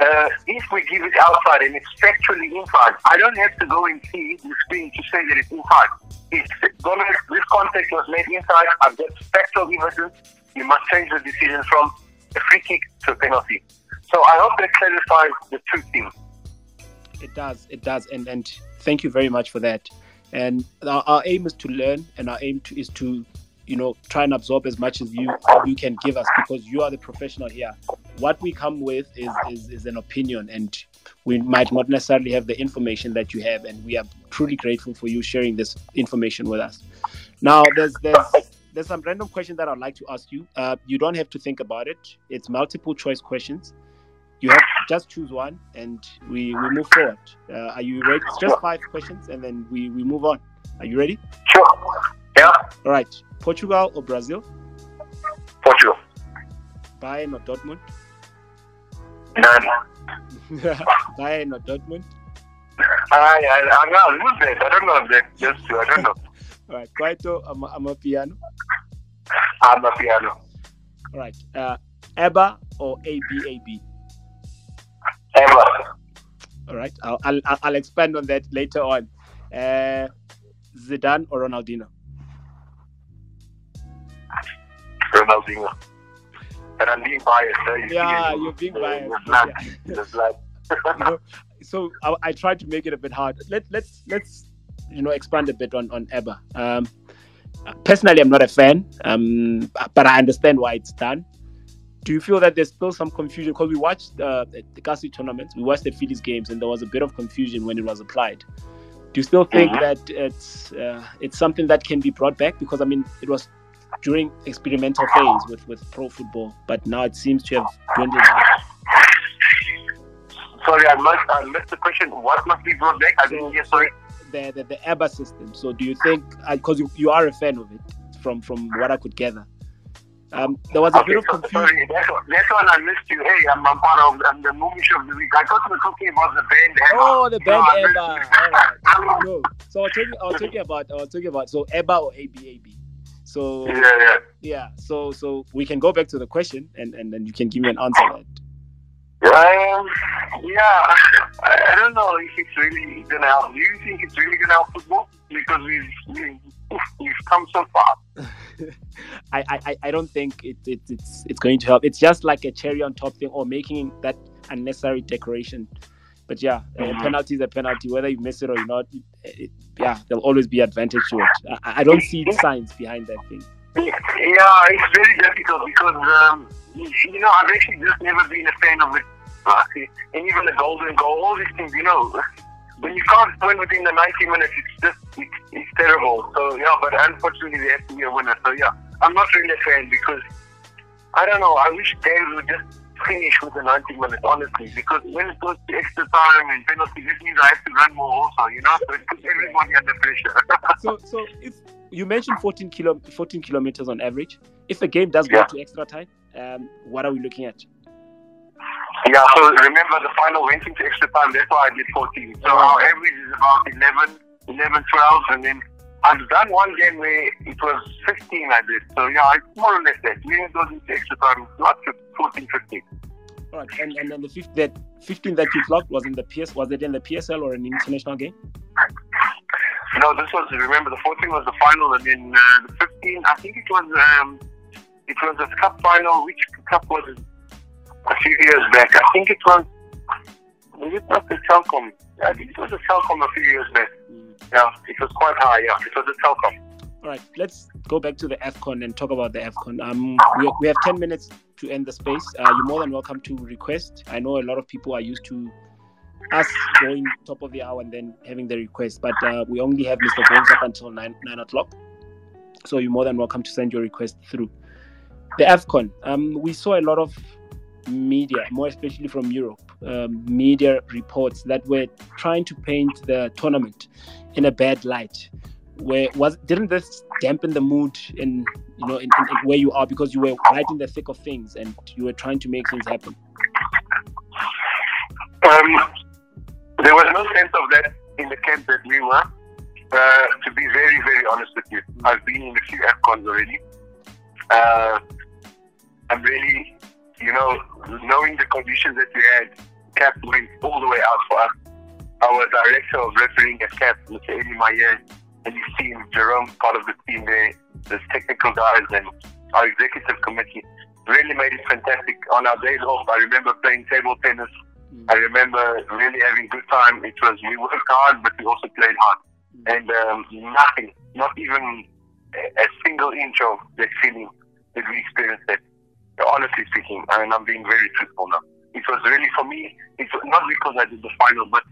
uh, if we give it outside and it's factually inside, I don't have to go and see the screen to say that it's inside. It's Gomes, this contact was made inside. I've got factual evidence. You must change the decision from a free kick to a penalty. So I hope that clarifies the two things. It does. It does. And and thank you very much for that. And our, our, aim is to learn, and our aim to, is to you know, try and absorb as much as you you can give us because you are the professional here. What we come with is is, is an opinion, and we might not necessarily have the information that you have, and we are truly grateful for you sharing this information with us. Now, there's there's there's some random questions that I'd like to ask you. Uh, you don't have to think about it. It's multiple choice questions. Just choose one, and we we move forward. Uh, are you ready? It's just five questions, and then we we move on. Are you ready? Sure. Yeah. All right. Portugal or Brazil? Portugal. Bayern or Dortmund? None. Bayern or Dortmund? I, I, I'm not a bit. I don't know. Just I don't know. All right. Kwaito or Amapiano? I'm a piano. All right. Uh, ABBA or ABAB? Ever. All right. I'll, I'll, I'll- expand on that later on. Uh, Zidane or Ronaldinho? Ronaldinho. And I'm being biased. eh? You Yeah, you're being biased. Blood. Yeah. The you know, so I, I tried to make it a bit hard. Let let's let's you know expand a bit on on ABBA. Um, personally, I'm not a fan, um, but I understand why it's done. Do you feel that there's still some confusion because we watched uh, the Kasi tournament, we watched the Phillies games, and there was a bit of confusion when it was applied. Do you still think Mhm. that it's uh, it's something that can be brought back? Because I mean, it was during experimental phase with with pro football, but now it seems to have dwindled. out. Sorry, I must. I missed the question. What must be brought back? I didn't hear. Sorry. the the, the ABBA system. So do you think because you, you are a fan of it from from what I could gather? Um, there was a Okay, bit of so, confusion. sorry, that's, one- that's one I missed you. Hey, I'm, I'm part of um, the movie show of the week. I thought we were talking about the band. Emma. Oh, the band No, I ABBA. missed you. No, so I was talking. I was talking about. I'll was talking about. So ABBA or ABAB. So yeah, yeah. yeah. So so we can go back to the question and and then you can give me an answer. to that. Um, yeah, I, I don't know if it's really gonna help. Do you think it's really gonna help football? Because we've we've, we've come so far. I, I, I- don't think it, it, it's it's going to help. It's just like a cherry on top thing or making that unnecessary decoration. But yeah, a Mhm. penalty is a penalty, whether you miss it or not. It, it- yeah, there'll always be advantage to it. I, I don't see signs behind that thing. Yeah, it's very difficult because um, you know I've actually just never been a fan of it. Uh, and even the golden goal, all these things, you know, when you can't win within the 90 minutes, it's just it's, it's terrible. So yeah, but unfortunately there have to be a winner. So yeah, I'm not really a fan because I don't know. I wish Dave would just finish with the 90 minutes, honestly, because when it goes to extra time and penalty, this means I have to run more also, you know. So it puts everybody under pressure. So so if you mentioned 14 kilo 14 kilometers on average, if a game does Yeah. go to extra time, um, what are we looking at? Yeah, so remember the final went into extra time, that's why I did 14. So our average is about 11, 11, 12, and then I've done one game where it was 15 I did. So yeah, it's more or less that. When it goes into extra time, not 14, 15. All right, and and then the 15 that 15 that you clocked was in the PS was it in the PSL or an international game? No, this was, remember the 14 was the final, and then uh, the 15, I think it was, um, it was a cup final. Which cup was it? A few years back. I think it was, was it not the Telkom? I think it was a Telkom a few years back. Yeah, it was quite high. Yeah, it was a Telkom. All right, let's go back to the AFCON and talk about the AFCON. Um, we, we have 10 minutes to end the space. Uh, you're more than welcome to request. I know a lot of people are used to us going top of the hour and then having the request, but uh, we only have Mr. Bones up until 9, 9 o'clock. So you're more than welcome to send your request through. The AFCON, um, we saw a lot of media, more especially from Europe, um, media reports that were trying to paint the tournament in a bad light where was didn't this dampen the mood in you know in, in, in where you are because you were right in the thick of things and you were trying to make things happen Um, there was no sense of that in the camp that we were. Uh, to be very, very honest with you, I've been in a few AFCONs already. Uh, I'm really, you know, knowing the conditions that we had, CAF went all the way out for us. Our director of refereeing at CAF, Mr. Eddy Maillet, and his team, Jerome, part of the team there, the technical guys, and our executive committee really made it fantastic. On our days off, I remember playing table tennis. I remember really having a good time. It was we worked hard, but we also played hard, and um, nothing, not even a, a single inch of that feeling that we experienced that. Honestly speaking, mean, I'm being very truthful now. It was really for me. It's not because I did the final, but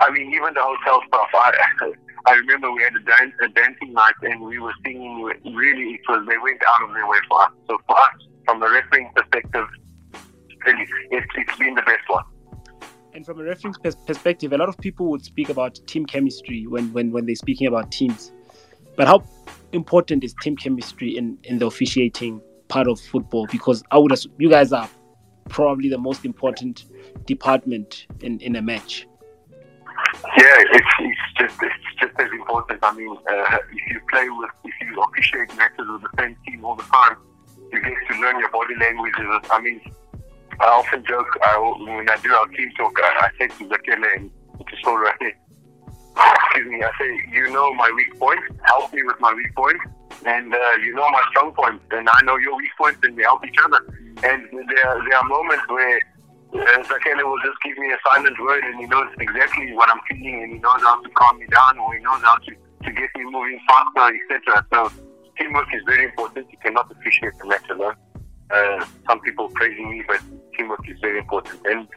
I mean, even the hotel stuff. I I remember we had a, dance, a dancing night and we were singing. Really, it was they went out of their way for us. So for us, from a refereeing perspective, really, it's it's been the best one. And from a refereeing perspective, a lot of people would speak about team chemistry when, when, when they're speaking about teams. But how important is team chemistry in, in the officiating part of football? Because I would assume you guys are probably the most important department in, in a match. Yeah, it's, it's just it's just as important. I mean, uh, if you play with, if you officiate matches with the same team all the time, you get to learn your body languages. I mean, I often joke I, when I do our team talk. I, I say to Zakhele and to Souru, excuse me, I say, you know my weak points. Help me with my weak points, and uh, you know my strong points, and I know your weak points, and we help each other. And there, there are moments where uh, Zakhele will just give me a silent word, and he knows exactly what I'm feeling, and he knows how to calm me down, or he knows how to, to get me moving faster, etc. So teamwork is very important. You cannot appreciate the match alone. Uh, some people praising me, but teamwork is very important. And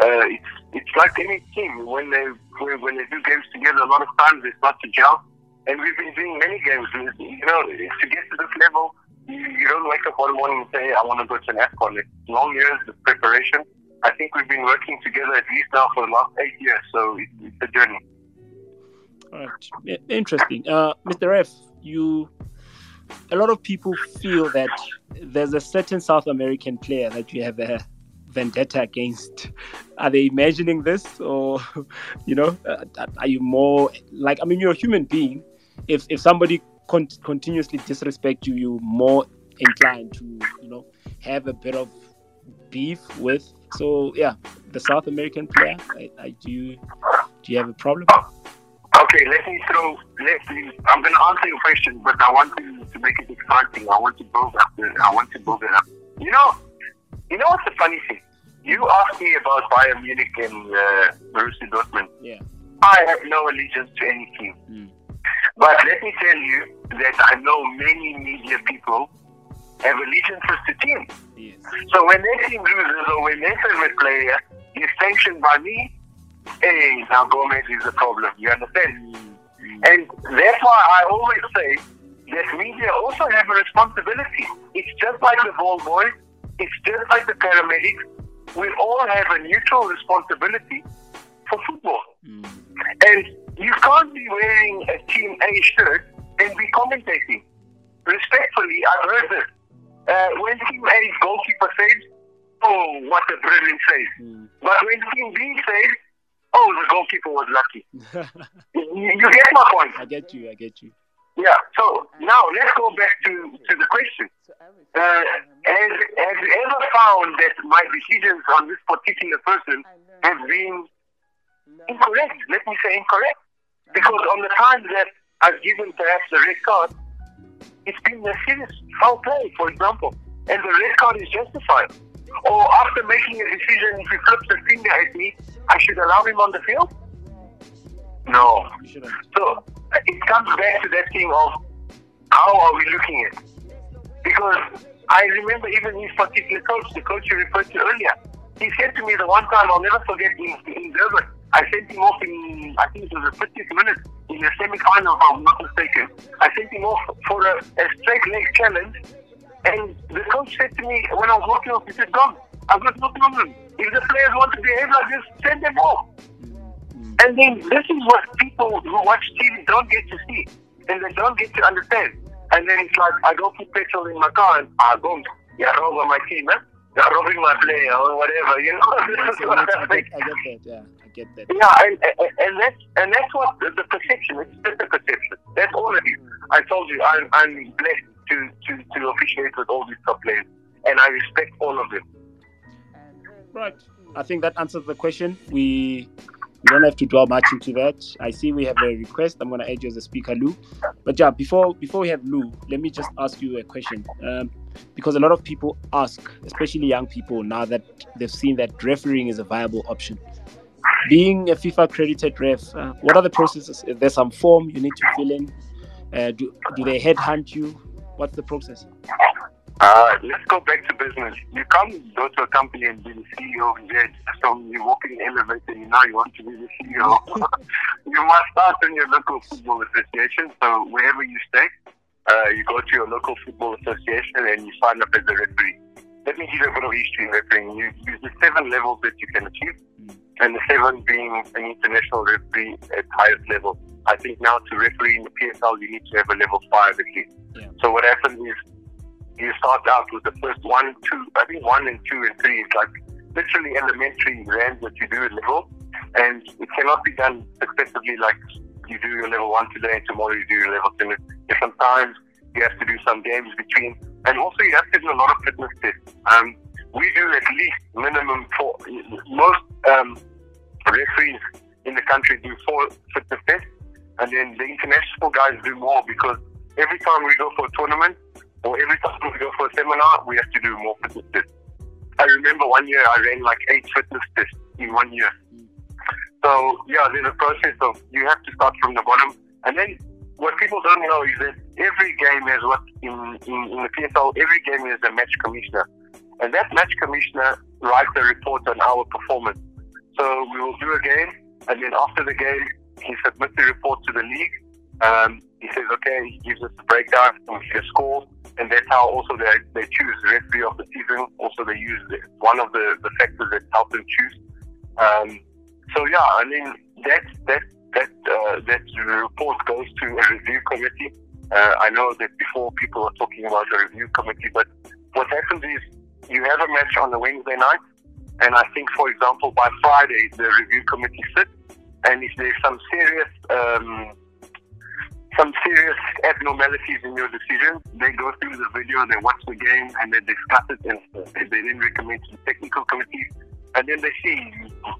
uh, it's it's like any team when they when they do games together. A lot of times they start to gel, and we've been doing many games. You know, to get to this level, you, you don't wake up one morning and say, "I want to go to an AFCON." It's long years of preparation. I think we've been working together at least now for the last eight years, so it's, it's a journey. All right, interesting, uh, Mr. F. You a lot of people feel that there's a certain South American player that you have a vendetta against. Are they imagining this, or you know, uh, are you more like? I mean, you're a human being. If if somebody con- continuously disrespect you, you're more inclined to you know have a bit of beef with. So yeah, the South American player. I, I do. You, do you have a problem? Okay, let me throw. Let me. I'm going to answer your question, but I want to, to make it exciting. I want to build up. I want to build it up. You know, you know what's the funny thing? You asked me about Bayern Munich and uh, Borussia Dortmund. Yeah. I have no allegiance to any team. Mm. But let me tell you that I know many media people have allegiances to teams. Yes. So when their team loses or when their favorite player is sanctioned by me, hey, now Gomes is a problem. You understand? Mm-hmm. And that's why I always say that media also have a responsibility. It's just like the ball boys. It's just like the paramedics. We all have a neutral responsibility for football. Mm. And you can't be wearing a Team A shirt and be commentating. Respectfully, I've heard this. Uh, when Team A's goalkeeper says, oh, what a brilliant save. Mm. But when Team B says, oh, the goalkeeper was lucky. you, get my point. I get you. I get you. Yeah. So now let's go back to, to the question. Uh, has, have you ever found that my decisions on this particular person have been incorrect? Let me say incorrect. Because on the times that I've given perhaps a red card, it's been a serious foul play, for example, and the red card is justified. Or after making a decision, if he flips the finger at me, I should allow him on the field? No. So it comes back to that thing of how are we looking at Because I remember even his particular coach, the coach you referred to earlier, he said to me the one time I'll never forget in, in Durban, I sent him off in, I think it was the 50th minute in the semi-final, if I'm not mistaken. I sent him off for a, a straight leg challenge. And the coach said to me when I was walking off, he said, Dom, I've got no problem. If the players want to behave like this, send them off. And then this is what people who watch TV don't get to see. And they don't get to understand. And then it's like, I go put petrol in my car and ah, I you're robbing my team, man. You're robbing my player or whatever, you know. I, get, I, get, that, yeah. I get that. Yeah, and, and, and that's and that's what the, the perception. It's just a perception. That's all of you. I told you, I'm I'm blessed to to to officiate with all these top players, and I respect all of them. Uh, right. I think that answers the question. We we don't have to dwell much into that. I see we have a request. I'm going to add you as a speaker, Lou. But yeah, before before we have Lou, let me just ask you a question. Um, because a lot of people ask, especially young people, now that they've seen that refereeing is a viable option. Being a FIFA accredited ref, uh, what are the processes? Is there some form you need to fill in? Uh, do, do they headhunt you? What's the process? Uh, let's go back to business. You can't go to a company and be the CEO there. So you walk in the elevator, you know you want to be the CEO. you must start in your local football association. So wherever you stay, uh, you go to your local football association and you sign up as a referee. Let me give you a bit of history in refereeing. You use the seven levels that you can achieve, and the seven being an international referee at highest level. I think now to referee in the PSL, you need to have a level five at least. Yeah. So what happens is you start out with the first one, two, I think one and two and three is like literally elementary exams that you do at level, and it cannot be done successively like you do your level one today and tomorrow you do your level two. Sometimes you have to do some games between, and also you have to do a lot of fitness tests. Um, we do at least minimum four. Most um, referees in the country do four fitness tests, and then the international guys do more because every time we go for a tournament or every time we go for a seminar, we have to do more fitness tests. I remember one year I ran like eight fitness tests in one year. So yeah, there's a process of you have to start from the bottom, and then what people don't know is that every game has what in, in, in the PSL, every game is a match commissioner, and that match commissioner writes a report on our performance. So we will do a game, and then after the game, he submits the report to the league. Um, he says, okay, he gives us a breakdown and a score, and that's how also they, they choose the referee of the season. Also, they use one of the, the factors that help them choose. Um, so yeah, I mean that that that uh, that report goes to a review committee. Uh, I know that before people are talking about a review committee, but what happens is you have a match on a Wednesday night, and I think, for example, by Friday the review committee sits, and if there's some serious um, some serious abnormalities in your decision. They go through the video, they watch the game, and they discuss it, and they then recommend to the technical committee. And then they see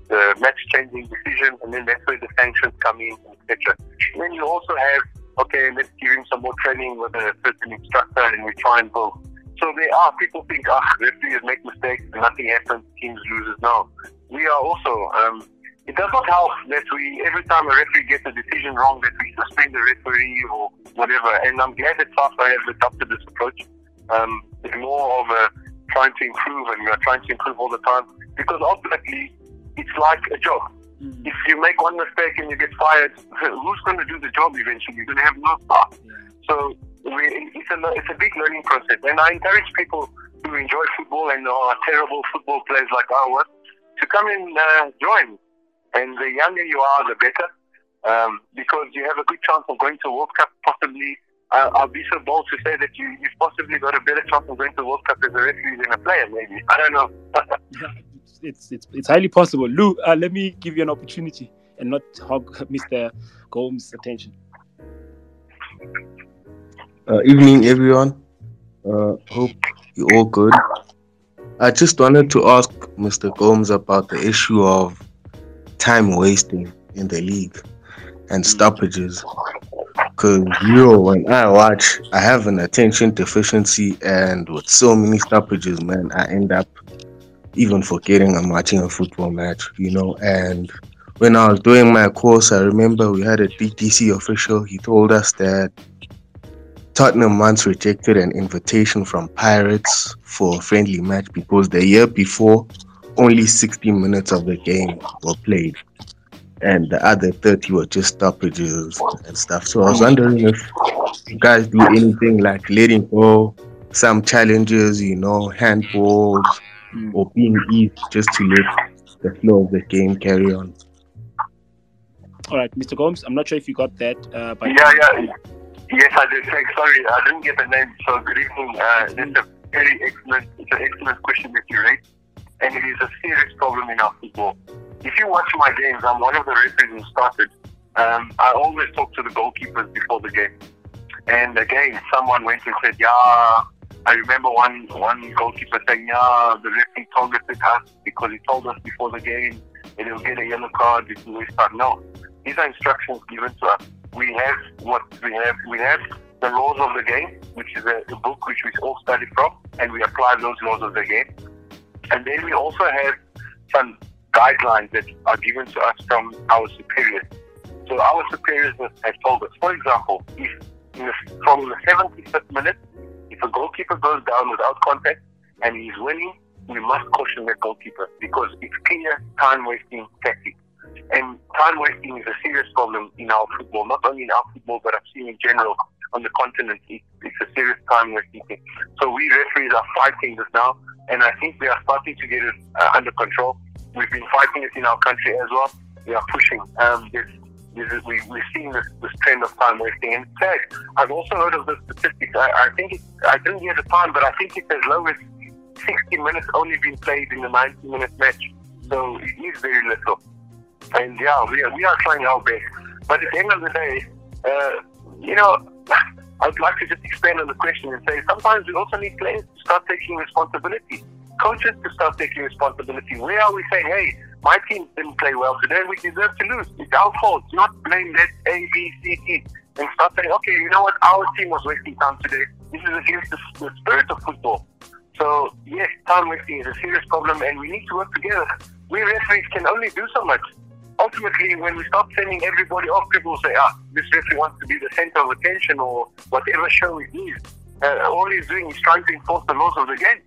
the match changing decision, and then that's where the sanctions come in, etc. Then you also have, okay, let's give him some more training with a certain instructor, and we try and build. So there are people think, ah, referees make mistakes, nothing happens, teams loses. No, we are also um, it does not help that we, every time a referee gets a decision wrong, that we suspend the referee or whatever. And I'm glad that SAFA has adopted this approach. Um, it's more of a trying to improve, and we are trying to improve all the time because ultimately, it's like a job. Mm-hmm. If you make one mistake and you get fired, who's going to do the job eventually? You're going to have no staff. So we, it's a it's a big learning process, and I encourage people who enjoy football and are terrible football players like ours to come and uh, join. And the younger you are, the better, um, because you have a good chance of going to World Cup. Possibly, uh, I'll be so bold to say that you, you've possibly got a better chance of going to World Cup as a referee than a player. Maybe I don't know. it's, it's it's highly possible. Lou, uh, let me give you an opportunity and not hog Mr. Gomes' attention. Uh, evening, everyone. Uh, hope you're all good. I just wanted to ask Mr. Gomes about the issue of time wasting in the league and mm. stoppages. Because, you know, when I watch, I have an attention deficiency, and with so many stoppages, man, I end up even forgetting I'm watching a football match, you know. And when I was doing my course, I remember we had a DTC official. He told us that Tottenham once rejected an invitation from Pirates for a friendly match because the year before only 60 minutes of the game were played, and the other 30 were just stoppages and stuff. So I was wondering if you guys do anything like letting go some challenges, you know, handballs mm. or being easy just to let the flow of the game carry on. All right, Mr. Gomes, I'm not sure if you got that, uh, but yeah, yeah, yes, I did. Say. Sorry, I didn't get the name. So good evening. Uh, this is a very excellent, it's an excellent question that you raised and it is a serious problem in our football. If you watch my games, I'm one of the referees who started. Um, I always talk to the goalkeepers before the game. And again, someone went and said, yeah, I remember one one goalkeeper saying, yeah, the referee targeted us because he told us before the game and he'll get a yellow card if we start. No, these are instructions given to us. We have what we have. We have the laws of the game, which is a, a book which we all study from, and we apply those laws of the game. And then we also have some guidelines that are given to us from our superiors. So our superiors have told us, for example, if the, from the 75th minute, if a goalkeeper goes down without contact and he's winning, we must caution that goalkeeper because it's clear time wasting tactic. And time wasting is a serious problem in our football, not only in our football, but I've seen in general on the continent. It, it's a serious time wasting thing. So we referees are fighting this now, and I think we are starting to get it uh, under control. We've been fighting it in our country as well. We are pushing. Um, this, this is, we, we're seeing this, this trend of time wasting. And sad, I've also heard of the statistics. I, I think it, I didn't hear the time, but I think it's as low as 60 minutes only been played in the 90 minute match. So it is very little. And yeah, we are, we are trying our best. But at the end of the day, uh, you know, I would like to just expand on the question and say sometimes we also need players to start taking responsibility, coaches to start taking responsibility. Where are we saying, hey, my team didn't play well today, we deserve to lose. It's our fault. Not blame that A, B, C, D. And start saying, okay, you know what, our team was wasting time today. This is against the, the spirit of football. So, yes, time wasting is a serious problem and we need to work together. We referees can only do so much ultimately, when we stop sending everybody off, people say, ah, this referee wants to be the center of attention or whatever show it is. Uh, all he's doing is trying to enforce the laws of the game.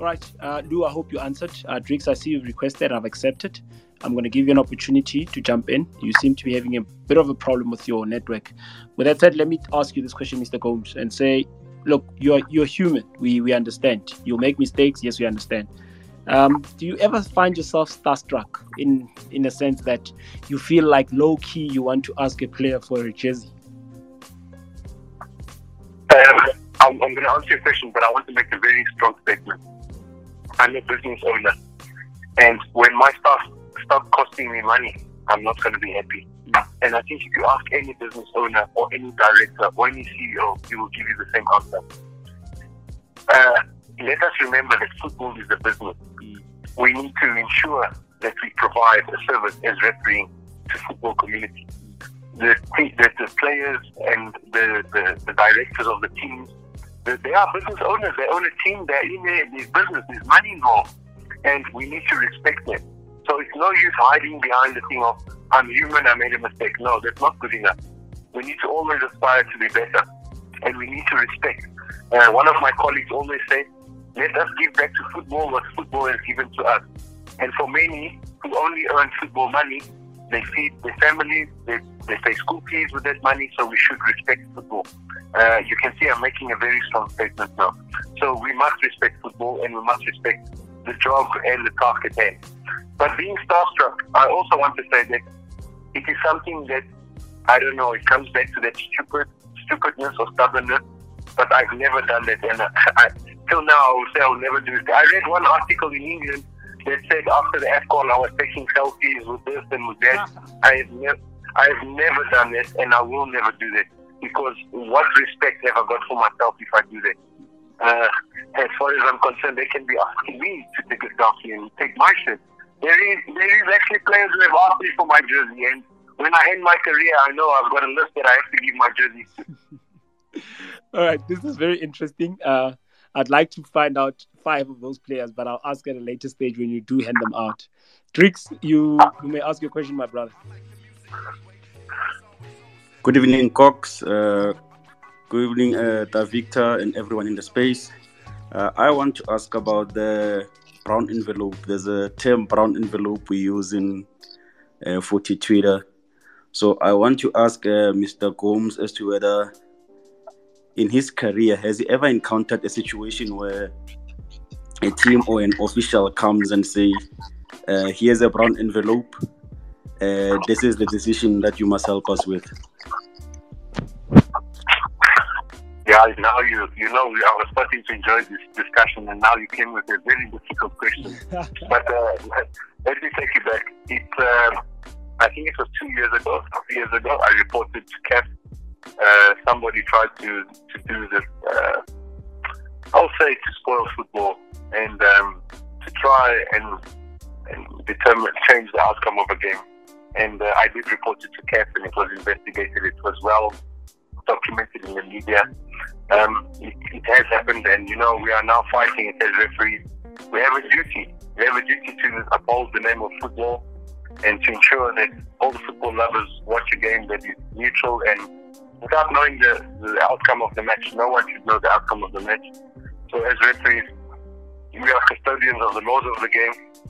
All right, uh, Lou, I hope you answered. Uh, I see you've requested, I've accepted. I'm going to give you an opportunity to jump in. You seem to be having a bit of a problem with your network. With that said, let me ask you this question, Mr. Gomes, and say, look, you're you're human. We we understand. You'll make mistakes. Yes, we understand. Um, do you ever find yourself starstruck in in a sense that you feel like low key you want to ask a player for a jersey? Um, I'm, I'm going to answer your question, but I want to make a very strong statement. I'm a business owner, and when my staff stop costing me money, I'm not going to be happy. And I think if you ask any business owner or any director or any CEO, he will give you the same answer. Uh, let us remember that football is a business. We need to ensure that we provide a service as refereeing to football community. The, the, the players and the, the, the, directors of the teams, they are business owners. They own a team. They're in their, their business. There's money involved, and we need to respect them. So it's no use hiding behind the thing of I'm human. I made a mistake. No, that's not good enough. We need to always aspire to be better, and we need to respect. Uh, one of my colleagues always said, let us give back to football what football has given to us. And for many who only earn football money, they feed their families, they, they pay school fees with that money, so we should respect football. Uh, you can see I'm making a very strong statement now. So we must respect football and we must respect the job and the task at hand. But being starstruck, I also want to say that it is something that, I don't know, it comes back to that stupid, stupidness or stubbornness, but I've never done that. And I, till now, I will say I'll never do it. I read one article in England that said after the AFCON, I was taking selfies with this and with that. I have, never, I have never done that, and I will never do that because what respect have I got for myself if I do that? Uh, as far as I'm concerned, they can be asking me to take a selfie and take my shit. There is, there is actually players who have asked me for my jersey, and when I end my career, I know I've got a list that I have to give my jersey to. All right, this is very interesting. Uh, I'd like to find out five of those players, but I'll ask at a later stage when you do hand them out. Drix, you, you may ask your question, my brother. Good evening, Cox. Uh, good evening, uh, and everyone in the space. Uh, I want to ask about the brown envelope. There's a term brown envelope we use in uh, for Twitter. So I want to ask uh, Mr. Gomes as to whether in his career, has he ever encountered a situation where a team or an official comes and say, uh, "Here's a brown envelope. Uh, this is the decision that you must help us with." Yeah, now you you know I was starting to enjoy this discussion, and now you came with a very difficult question. but uh, let me take you back. It uh, I think it was two years ago, three years ago. I reported to CAF uh, somebody tried to, to do this, uh, I'll say to spoil football and um, to try and, and determine, change the outcome of a game. And uh, I did report it to CAF and it was investigated. It was well documented in the media. Um, it, it, has happened and, you know, we are now fighting it as referees. We have a duty. We have a duty to uphold the name of football and to ensure that all the football lovers watch a game that is neutral and without knowing the, the outcome of the match. No one should know the outcome of the match. So as referees, we are custodians of the laws of the game,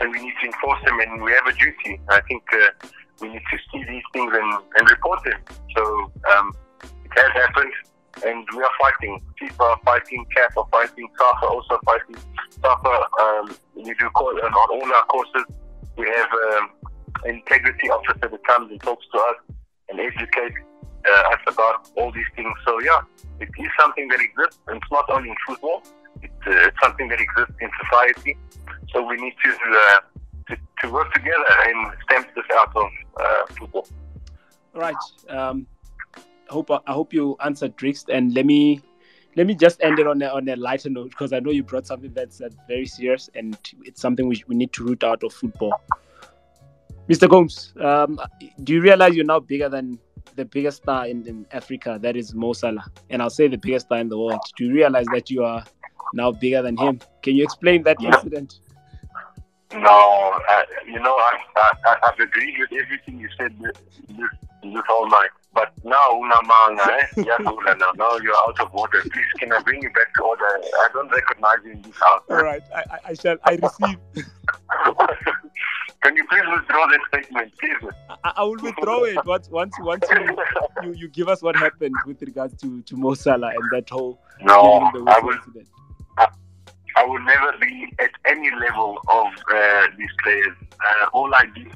and we need to enforce them, and we have a duty. I think uh, we need to see these things and, and report them. So um, it has happened, and we are fighting. FIFA are fighting, CAF are fighting, SAFA also fighting. SAFA, um, we do call, on all our courses, we have um, integrity officer that comes and talks to us and educates uh, us about all these things. So yeah, it is something that exists, and it's not only in football. It's, uh, it's something that exists in society. So we need to uh, to, to, work together and stamp this out of uh, football. All right. Um, I hope I hope you answered Drix, and let me let me just end it on a, on a lighter note because I know you brought something that's very serious and it's something we, we need to root out of football. Mr. Gomes, um, do you realize you're now bigger than the biggest star in, in Africa? That is Mo Salah, and I'll say the biggest star in the world. Do you realize that you are now bigger than him? Can you explain that incident? No, uh, you know, I, I, I've agreed with everything you said this, this, this whole night. But now, Unamanga, eh? now, now you're out of order. Please, can I bring you back to order? I don't recognize you in this house. All right, I, I shall. I receive. can you please withdraw that statement, please? I, I will withdraw it once once once you, you, you give us what happened with regards to to Mo Salah and that whole. No, I will. Incident. I will never be at any level of uh, these players. Uh, all I do,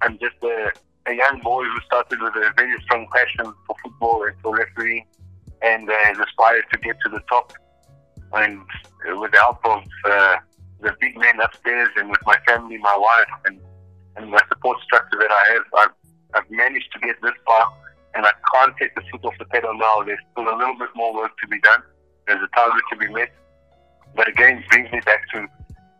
I'm just a, a, young boy who started with a very strong passion for football and for refereeing, and uh, aspired to get to the top. And with the help of uh, the big men upstairs, and with my family, my wife, and, and my support structure that I have, I've, I've managed to get this far. And I can't take the foot off the pedal now. There's still a little bit more work to be done. There's a target to be met but again, it brings me back to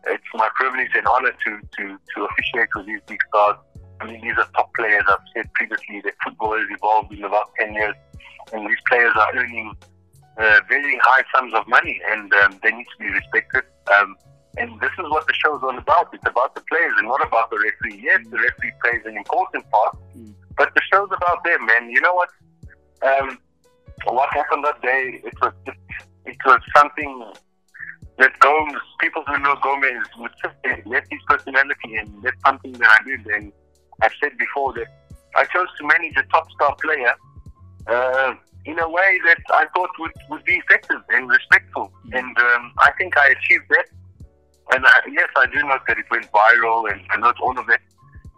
it's my privilege and honor to, to, to officiate with these big stars. I mean, these are top players. I've said previously that football has evolved in about 10 years, and these players are earning uh, very high sums of money, and um, they need to be respected. Um, and this is what the show is all about. It's about the players and not about the referee. Yes, the referee plays an important part, mm. but the show's about them. And you know what? Um, what happened that day? It was just, it was something that Gomes, people who know Gomes would say, let his personality and that's something that I did. And I've said before that I chose to manage a top star player uh, in a way that I thought would, would be effective and respectful. Mm-hmm. And um, I think I achieved that. And I, yes, I do know that it went viral and note all of that.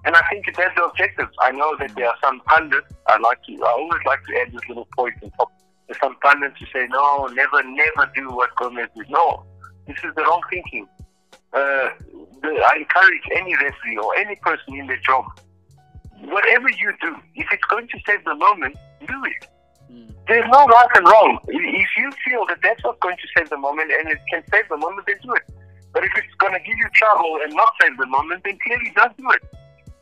And I think it has the objectives. I know that there are some pundits. I like to. I always like to add this little point on top. There's some pundits who say, "No, never, never do what Gomes did." No, this is the wrong thinking. Uh, the, I encourage any referee or any person in their job, whatever you do, if it's going to save the moment, do it. Mm. There's no right and wrong. If you feel that that's not going to save the moment and it can save the moment, then do it. But if it's going to give you trouble and not save the moment, then clearly don't do it.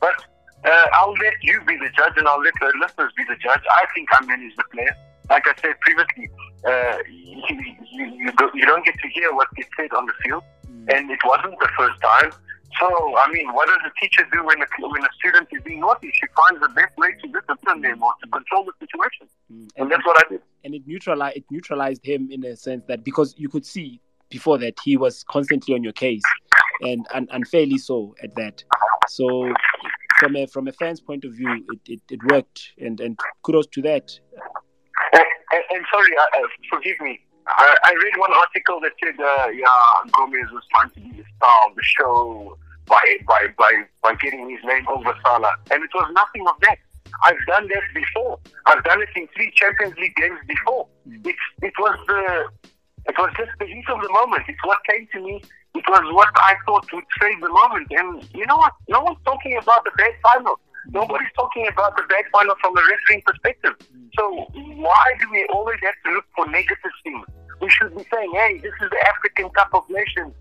But uh, I'll let you be the judge and I'll let the listeners be the judge. I think I manage the player. Like I said previously, uh, you, you, you, you, don't get to hear what gets said on the field, mm. and it wasn't the first time. So, I mean, what does a teacher do when a, when a student is being naughty? She finds the best way to discipline them or to control the situation, mm. and, and that's what I did. And it neutralized it neutralized him in a sense that because you could see before that he was constantly on your case, and, and unfairly so at that. So, from a from a fan's point of view, it, it, it worked, and and kudos to that. And, and sorry, uh, uh, forgive me. I, I, read one article that said, uh, yeah, Gomes was trying to be the star of the show by, by, by, by getting his name over Salah. And it was nothing of that. I've done that before. I've done it in three Champions League games before. Mm. It, it was the, it was just the heat of the moment. It's what came to me. It was what I thought would save the moment. And you know what? No one's talking about the bad final. Nobody's talking about the bad final from a refereeing perspective. So why do we always have to look for negative things? We should be saying, hey, this is the African Cup of Nations.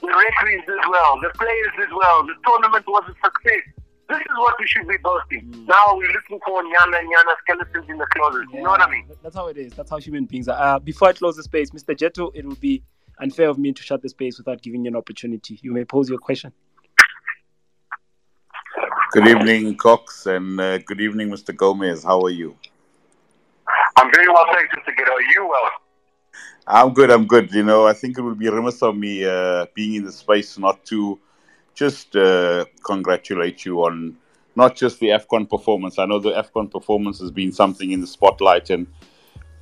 The referees did well. The players did well. The tournament was a success. This is what we should be boasting. Mm. Now we're looking for Nyana and Nyana skeletons in the closet. Yeah, you know what I mean? That's how it is. That's how human beings are. Uh, before I close the space, Mr. Jeto, it would be unfair of me to shut the space without giving you an opportunity. You may pose your question. Good evening, Cox, and uh, good evening, Mr. Gomes. How are you? I'm very well, thanks, Mr. Ghetto. Are you well? I'm good. I'm good. You know, I think it would be remiss of me uh, being in the space not to just uh, congratulate you on not just the AFCON performance. I know the AFCON performance has been something in the spotlight, and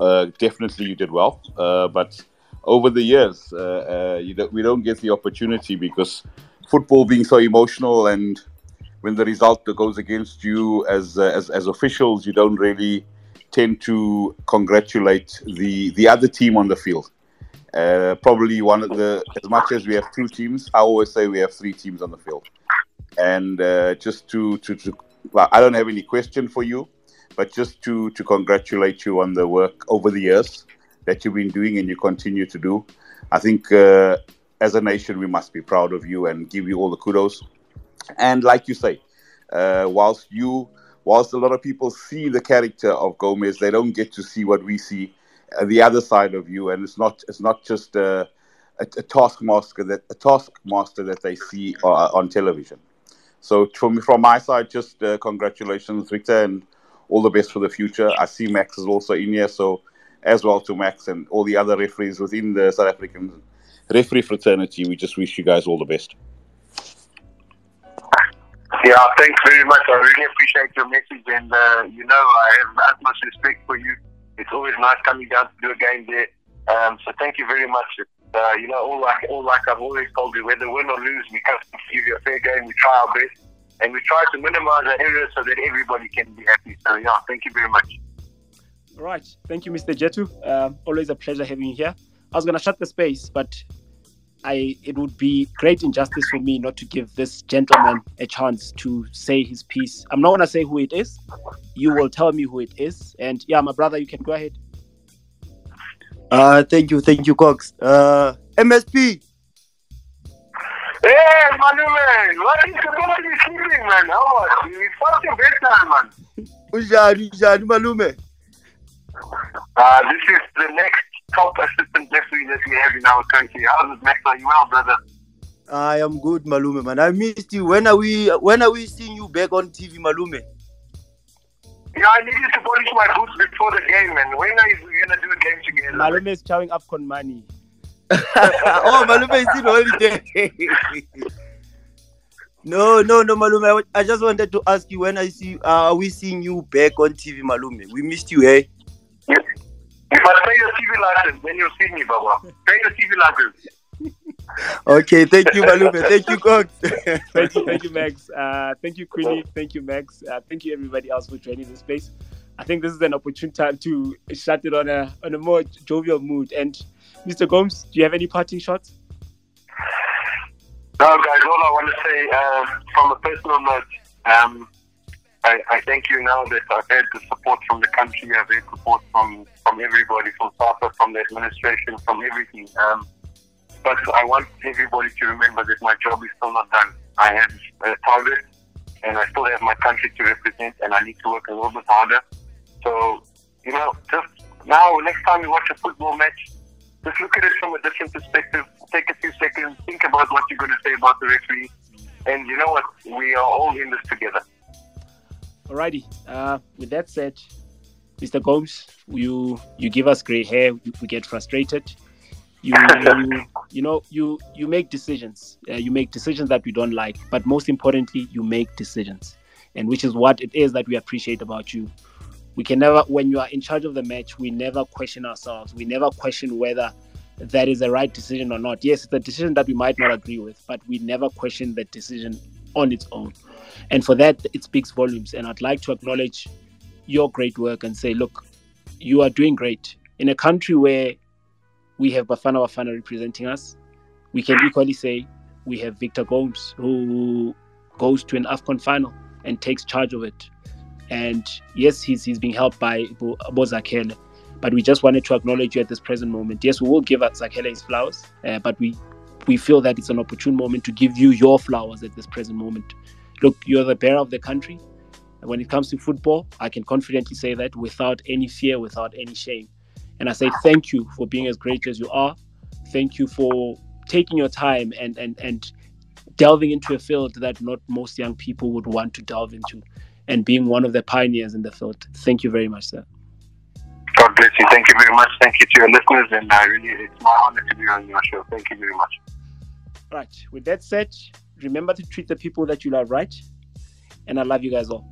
uh, definitely you did well. Uh, but over the years, uh, uh, don't, we don't get the opportunity because football being so emotional, and when the result goes against you as as, as officials, you don't really tend to congratulate the the other team on the field. Uh, probably one of the as much as we have two teams, I always say we have three teams on the field. And uh, just to to, to well, I don't have any question for you, but just to to congratulate you on the work over the years that you've been doing and you continue to do. I think uh, as a nation we must be proud of you and give you all the kudos. And like you say, uh, whilst you whilst a lot of people see the character of Gomes, they don't get to see what we see, the other side of you, and it's not it's not just a, a, a taskmaster that a taskmaster that they see uh, on television. So from from my side, just uh, congratulations, Victor, and all the best for the future. I see Max is also in here, so as well to Max and all the other referees within the South African referee fraternity. We just wish you guys all the best. Yeah, thanks very much. I really appreciate your message, and uh, you know I have utmost respect for you. It's always nice coming down to do a game there. Um, so thank you very much. Uh, you know, all like all like I've always told you, whether win or lose, we come to give you a fair game. We try our best, and we try to minimize our errors so that everybody can be happy. So yeah, thank you very much. All right, thank you, Mr. Jetu. Uh, always a pleasure having you here. I was gonna shut the space, but I it would be great injustice for me not to give this gentleman a chance to say his piece. I'm not gonna say who it is. You will tell me who it is. And yeah, my brother, you can go ahead. Uh thank you, thank you, Cox. Uh MSP. Hey, Manuel, what is going be sleeping, man? How are you? It's past your bedtime, man. Unjani, unjani malume? Uh, this is the next top assistant referee that we have in our country. How's it, Max? Are you well, brother? I am good, Malume, man. I missed you. When are we when are we seeing you back on TV, Malume? Yeah, I needed to polish my boots before the game, man. When are we gonna do a game together? Malume is chowing AFCON money. oh, Malume is in holiday. no, no, no, Malume. I, I just wanted to ask you when I see uh, are we seeing you back on TV, Malume? We missed you, eh? Yes. You must pay your TV license when you see me, Baba. Pay your TV license. Okay, thank you, Malume. Thank you, Cox. thank you, thank you, Max. Uh, thank you, Queenie. Thank you, Max. Uh, thank you, everybody else for joining the space. I think this is an opportune time to shut it on a on a more jovial mood. And Mr. Gomes, do you have any parting shots? No, guys. All I want to say, um, from a personal note, um, I, I, thank you now that I've had the support from the country. I've had support from from everybody, from SAFA, from the administration, from everything. Um, but I want everybody to remember that my job is still not done. I have a target, and I still have my country to represent, and I need to work a little bit harder. So, you know, just now, next time you watch a football match, just look at it from a different perspective. Take a few seconds, think about what you're going to say about the referee, and you know what? We are all in this together. Alrighty. Uh, with that said, Mr. Gomes, you you give us gray hair. We get frustrated. You you, you know you you make decisions. Uh, you make decisions that we don't like, but most importantly, you make decisions, and which is what it is that we appreciate about you. We can never, when you are in charge of the match, we never question ourselves. We never question whether that is the right decision or not. Yes, it's a decision that we might not agree with, but we never question the decision on its own. And for that, it speaks volumes. And I'd like to acknowledge your great work and say, look, you are doing great. In a country where we have Bafana Bafana representing us, we can equally say we have Victor Gomes who goes to an AFCON final and takes charge of it. And yes, he's, he's being helped by Bo Zakhele, but we just wanted to acknowledge you at this present moment. Yes, we will give Zakhele his flowers, uh, but we we feel that it's an opportune moment to give you your flowers at this present moment. Look, you're the bearer of the country. And when it comes to football, I can confidently say that without any fear, without any shame. And I say thank you for being as great as you are. Thank you for taking your time and and and delving into a field that not most young people would want to delve into and being one of the pioneers in the field. Thank you very much, sir. God bless you. Thank you very much. Thank you to your listeners, and I really, it's my honor to be on your show. Thank you very much. Right. With that said, remember to treat the people that you love right. And I love you guys all.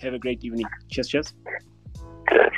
Have a great evening. Cheers, cheers. Cheers.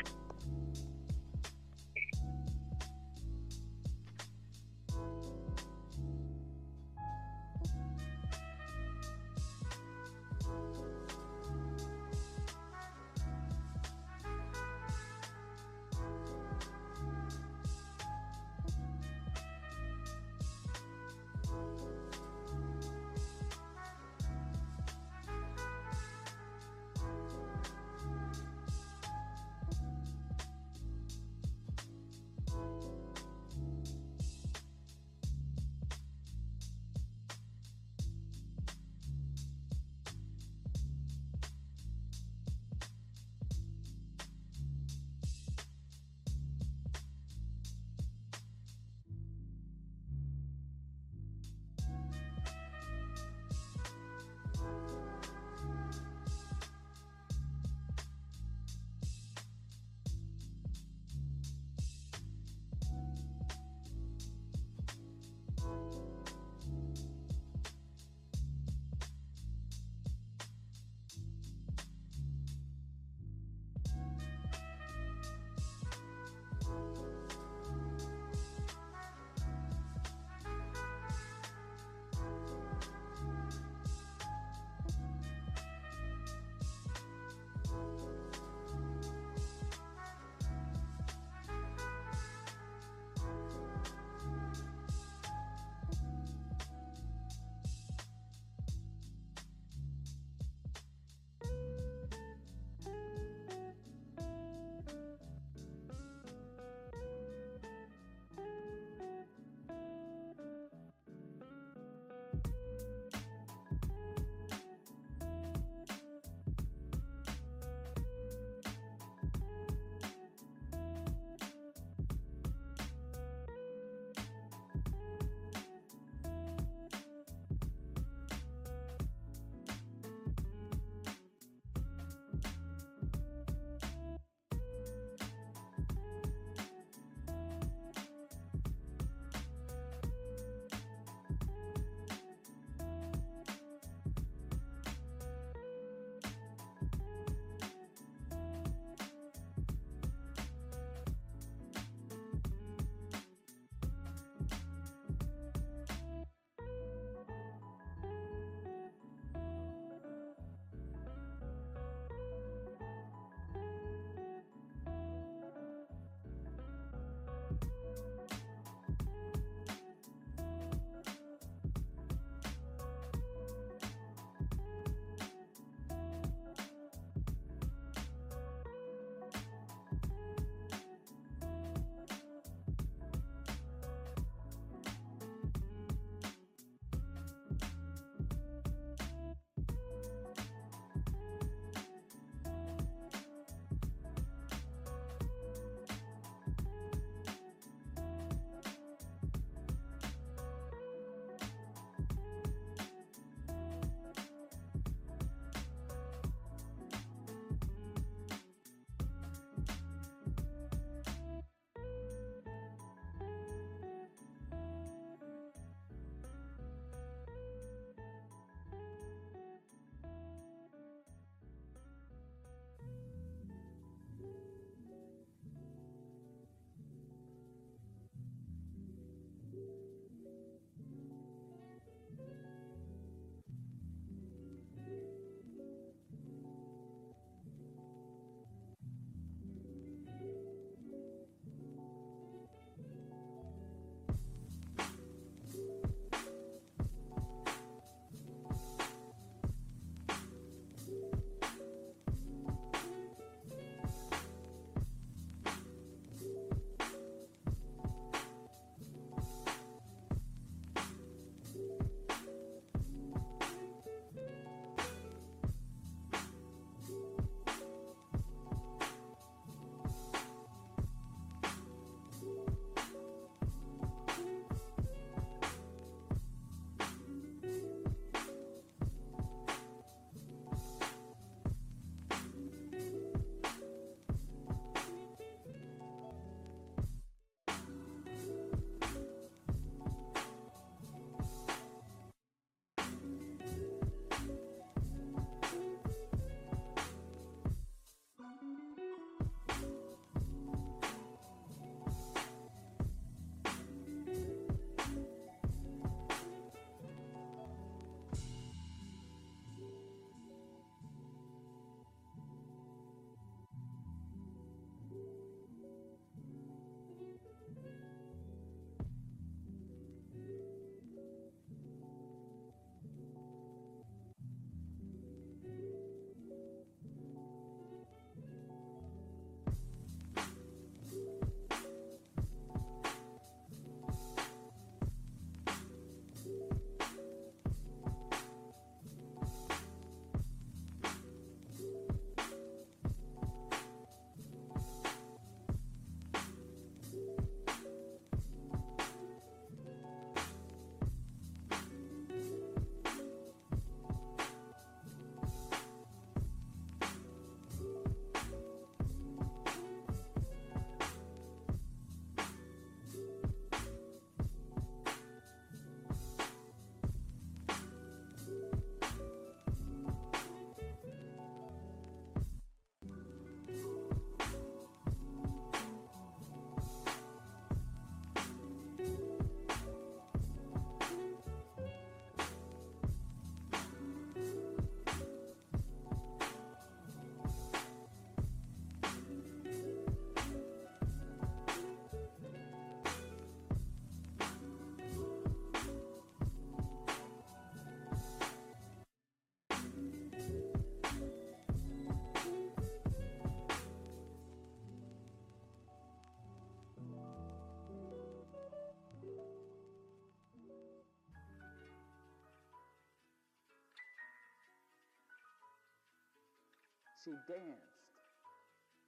she danced.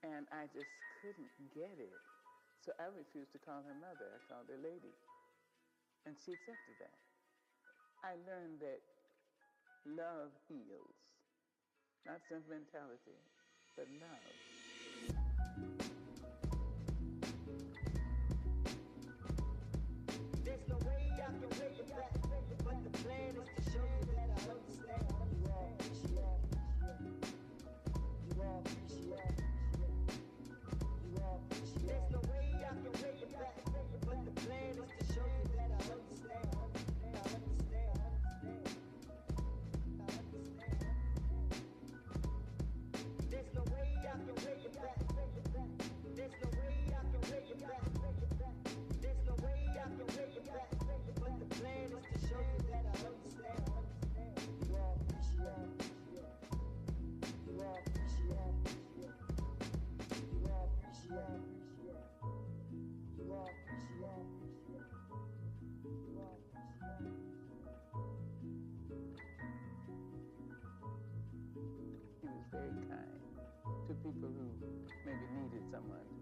And I just couldn't get it. So I refused to call her mother. I called her lady. And she accepted that. I learned that love heals. Not sentimentality, but love. Way I can pay you back, but the plan is to show you that I love you. people who maybe needed someone.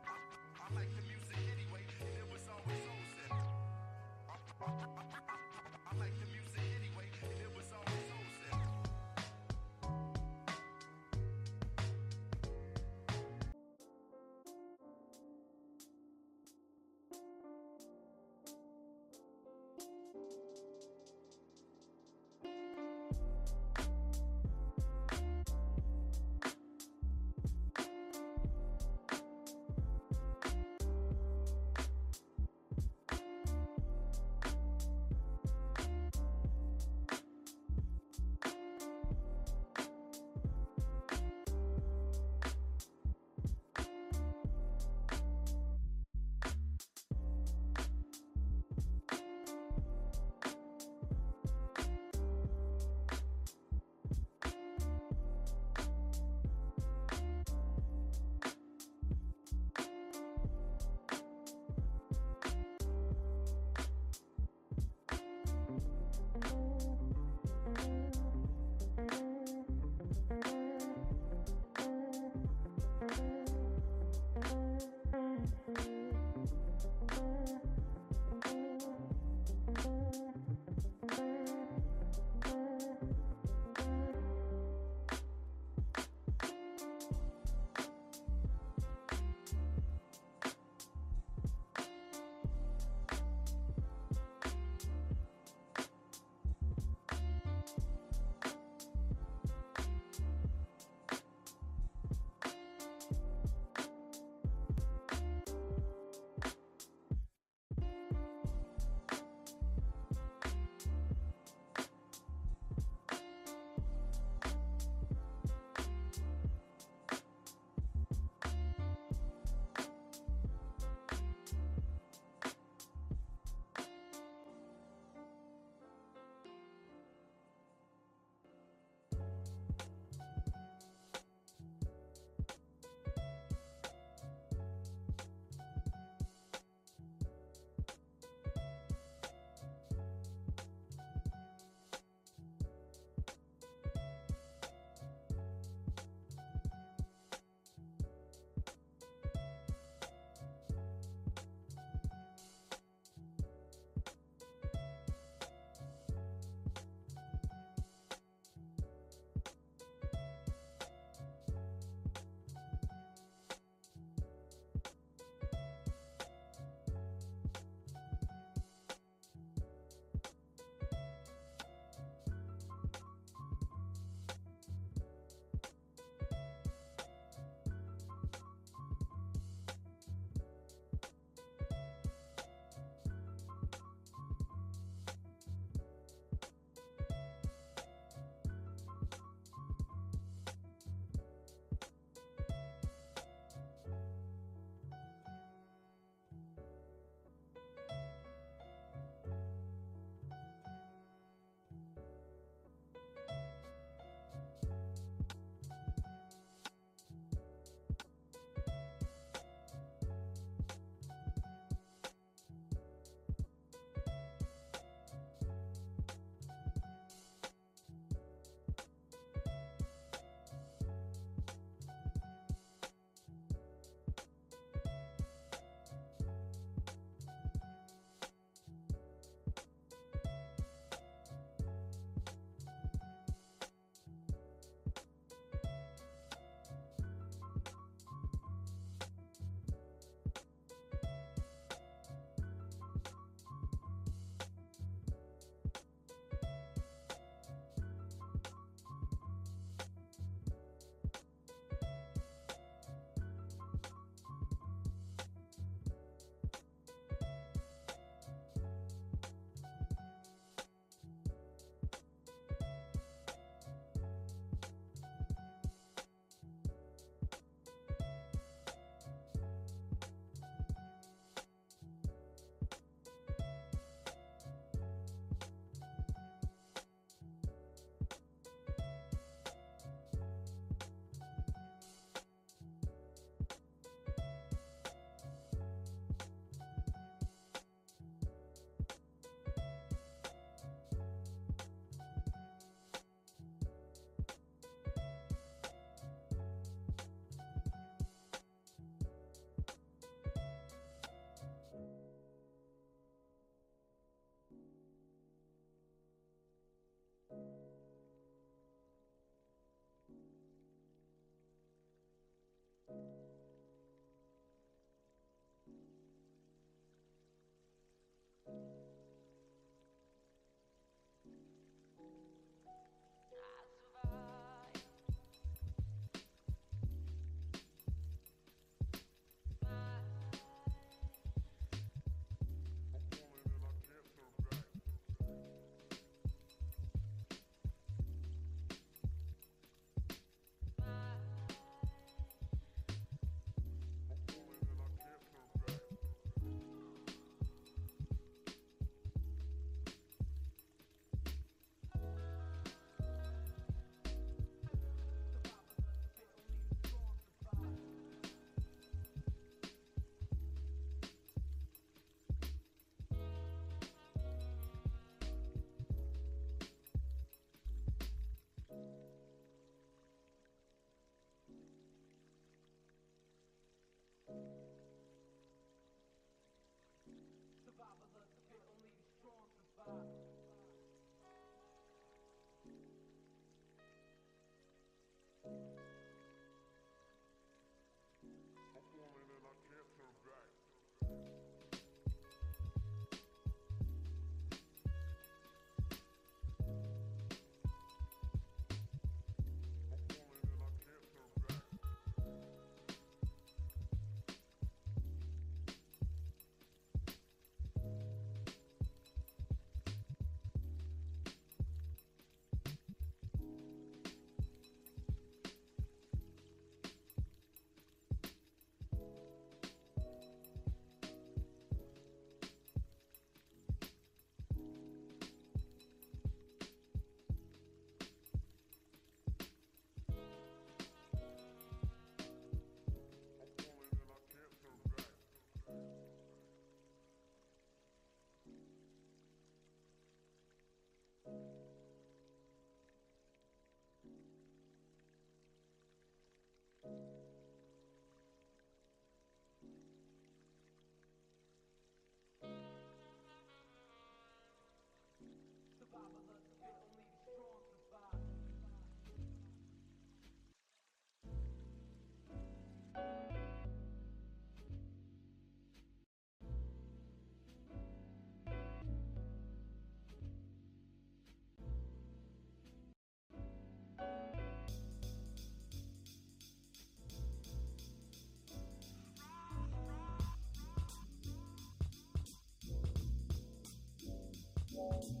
Thank